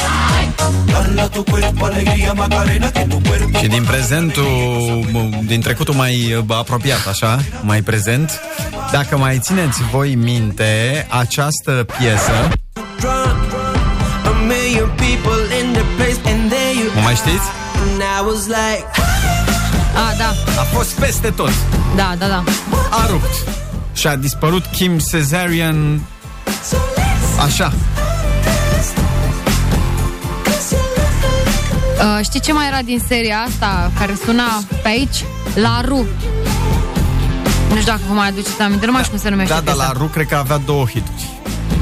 Dala tu cuerpo alegría Macarena, que tu cuerpo Și din prezentul, din trecutul mai uh, apropiat, așa, mai prezent, dacă mai țineți voi minte această piesă, A million people mai știți? And I was like, A, da, A fost peste tot. da, da, da. A rupt. Și a dispărut Kim Cesarian așa. Uh, știi ce mai era din seria asta care suna pe aici? La Ru. Nu știu dacă vă mai aduceți aminte, nu mai știu cum se numește Da, dar piesa. la Ru cred că avea două hituri.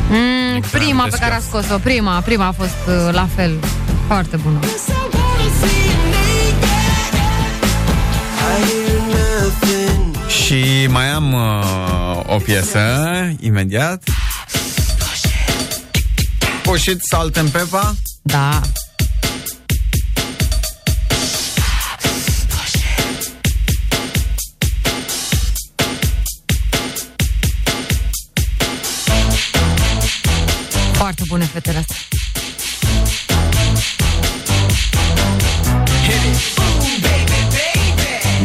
Mm, Exact, prima pe amintesc care a eu. scos-o, prima, prima a fost uh, la fel. Foarte bună. Și mai am uh, o piesă, imediat. Push it, salt and pepper. Da. Foarte bune fetele astea.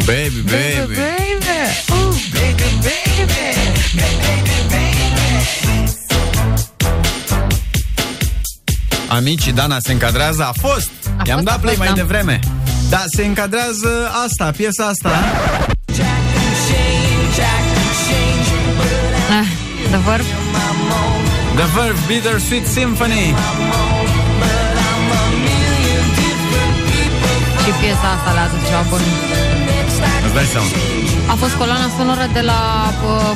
Baby, baby. Amicii, Dana se încadrează, a fost. A I-am fost, dat a play fost, mai da. devreme. Da, se încadrează asta, piesa asta. Ah, The Verb. The Verve Bittersweet Symphony. Și piesa asta le-a adus ceva bun. Îți dai seama. A fost coloana sonoră de la uh,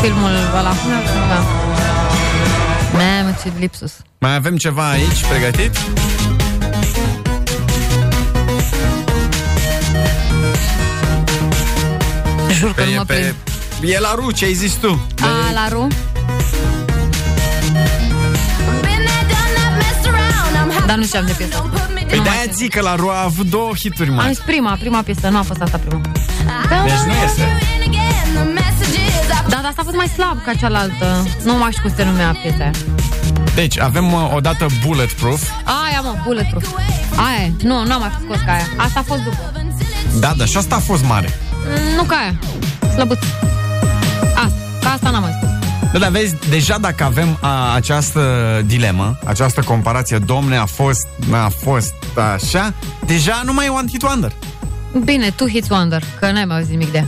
filmul ăla. Cum se numea? Mamă, ce lipsus. Mai avem ceva aici pregătit? Jur că nu e, mă prind. e la Ru, ce ai zis tu? A, la Ru? Dar nu știam de piesă. Păi de-aia zic că la Ru a avut două hituri Am mari. zis prima, prima piesă, nu a fost asta prima. Deci nu este. Da, dar asta a fost mai slab ca cealaltă. Nu mai știu cum se numea piesa aia. Deci, avem uh, odată Bulletproof. Aia, mă, Bulletproof. Aia, e. nu, nu am mai fost scos ca aia. Asta a fost după. Da, dar și asta a fost mare. Mm, Nu ca aia. Slăbuț. Asta, ca asta n-am mai spus. Da, dar vezi, deja dacă avem a, această dilemă, această comparație, domne, a fost, n-a fost, așa, deja nu mai e One Hit Wonder. Bine, tu hits wonder, că n-ai mai auzit nimic de ea.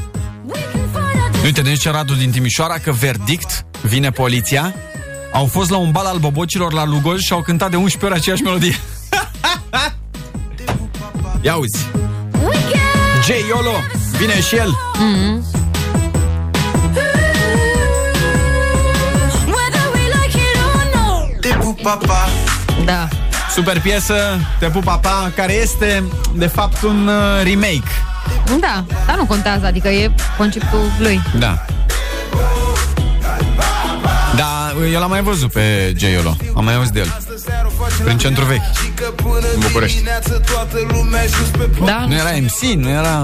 Uite, ne zice Radu din Timișoara că verdict, vine poliția, au fost la un bal al bobocilor la Lugoj și au cântat de 11 ori aceeași melodie. Ia uzi. J. Yolo, vine și el. Mm-hmm. Te pup, papa Da. Super piesă, Te pup papa, care este de fapt un uh, remake. Da, dar nu contează, adică e conceptul lui. Da. Da, eu l-am mai văzut pe J. Yolo. Am mai auzit de el. Prin centru vechi. În București. Da? Nu era MC, nu era...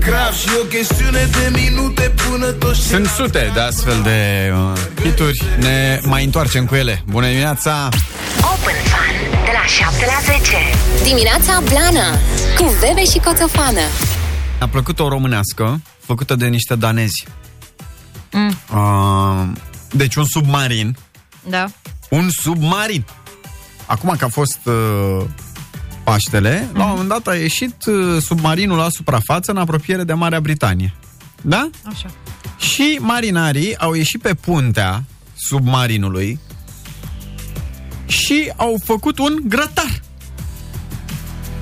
Grav și o chestiune de minute până toți Sunt sute de astfel de uh, hituri. Ne mai întoarcem cu ele. Bună dimineața! Open Fun de la 7 la 10. Dimineața Blana cu Bebe și Coțofană. A plăcut o românească făcută de niște danezi. Mm. Uh, deci un submarin. Da. Un submarin. Acum că a fost uh, Paștele, la un moment dat a ieșit uh, submarinul la suprafață în apropiere de Marea Britanie. Da? Așa. Și marinarii au ieșit pe puntea submarinului și au făcut un grătar.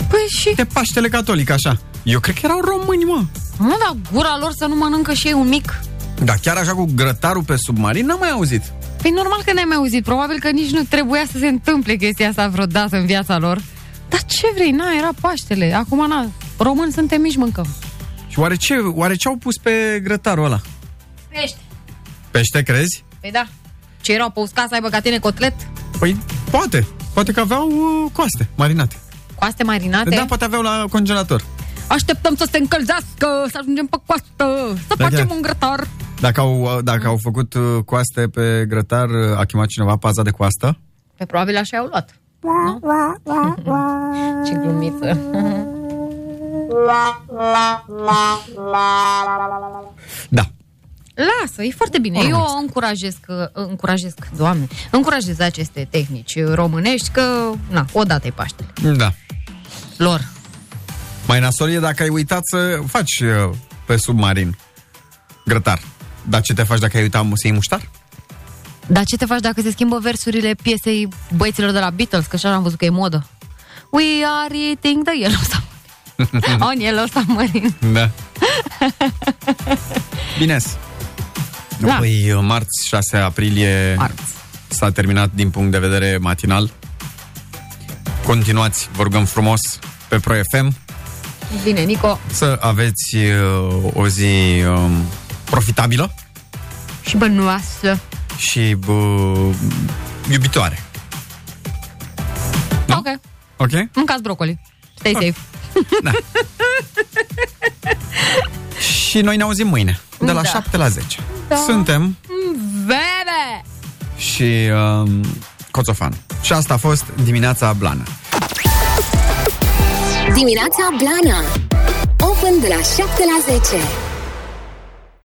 Păi și? De Paștele Catolic, așa. Eu cred că erau români, mă. Nu, dar gura lor să nu mănâncă și ei un mic. Da, chiar așa cu grătarul pe submarin n-am mai auzit. Păi normal că n-ai mai auzit. Probabil că nici nu trebuia să se întâmple chestia asta vreodată în viața lor. Dar ce vrei? Na, era Paștele. Acum, na, români suntem mici, mâncăm. Și oare ce, oare ce au pus pe grătarul ăla? Pește. Pește, crezi? Păi da. Ce erau pe uscat să aibă ca tine cotlet? Păi, poate. Poate că aveau uh, coaste marinate. Coaste marinate? Da, poate aveau la congelator. Așteptăm să se încălzească, să ajungem pe coastă, să Da, facem chiar. un grătar. Dacă au, dacă au făcut uh, coaste pe grătar, uh, a chemat cineva paza de coastă? Pe probabil așa au luat. Nu? Ce glumiță. Da. Lasă, e foarte bine. Eu încurajez, că, încurajez, doamne, încurajez aceste tehnici românești că, na, odată e Paștele. Da. Lor. Mai nasol e dacă ai uitat să faci uh, pe submarin grătar. Dar ce te faci dacă ai uitat să iei muștar? Dar ce te faci dacă se schimbă versurile piesei băieților de la Beatles? Că așa am văzut că e modă. We are eating the yellow submarine. On yellow submarine. Da. Bine. Da. Păi, uh, marți, 6 aprilie, marți. s-a terminat din punct de vedere matinal. Continuați, vă rugăm frumos, pe Pro FM Bine, Nico. să aveți uh, o zi um, profitabilă Și bănuoasă. Și uh, iubitoare. Ok. Ok? Mâncați brocoli. Stay safe. Și noi ne auzim mâine, de la Da. 7 la 10. Da. Suntem Bebe! și um, Coțofan. Și asta a fost dimineața blană. Dimineața Blana Open de la 7 la 10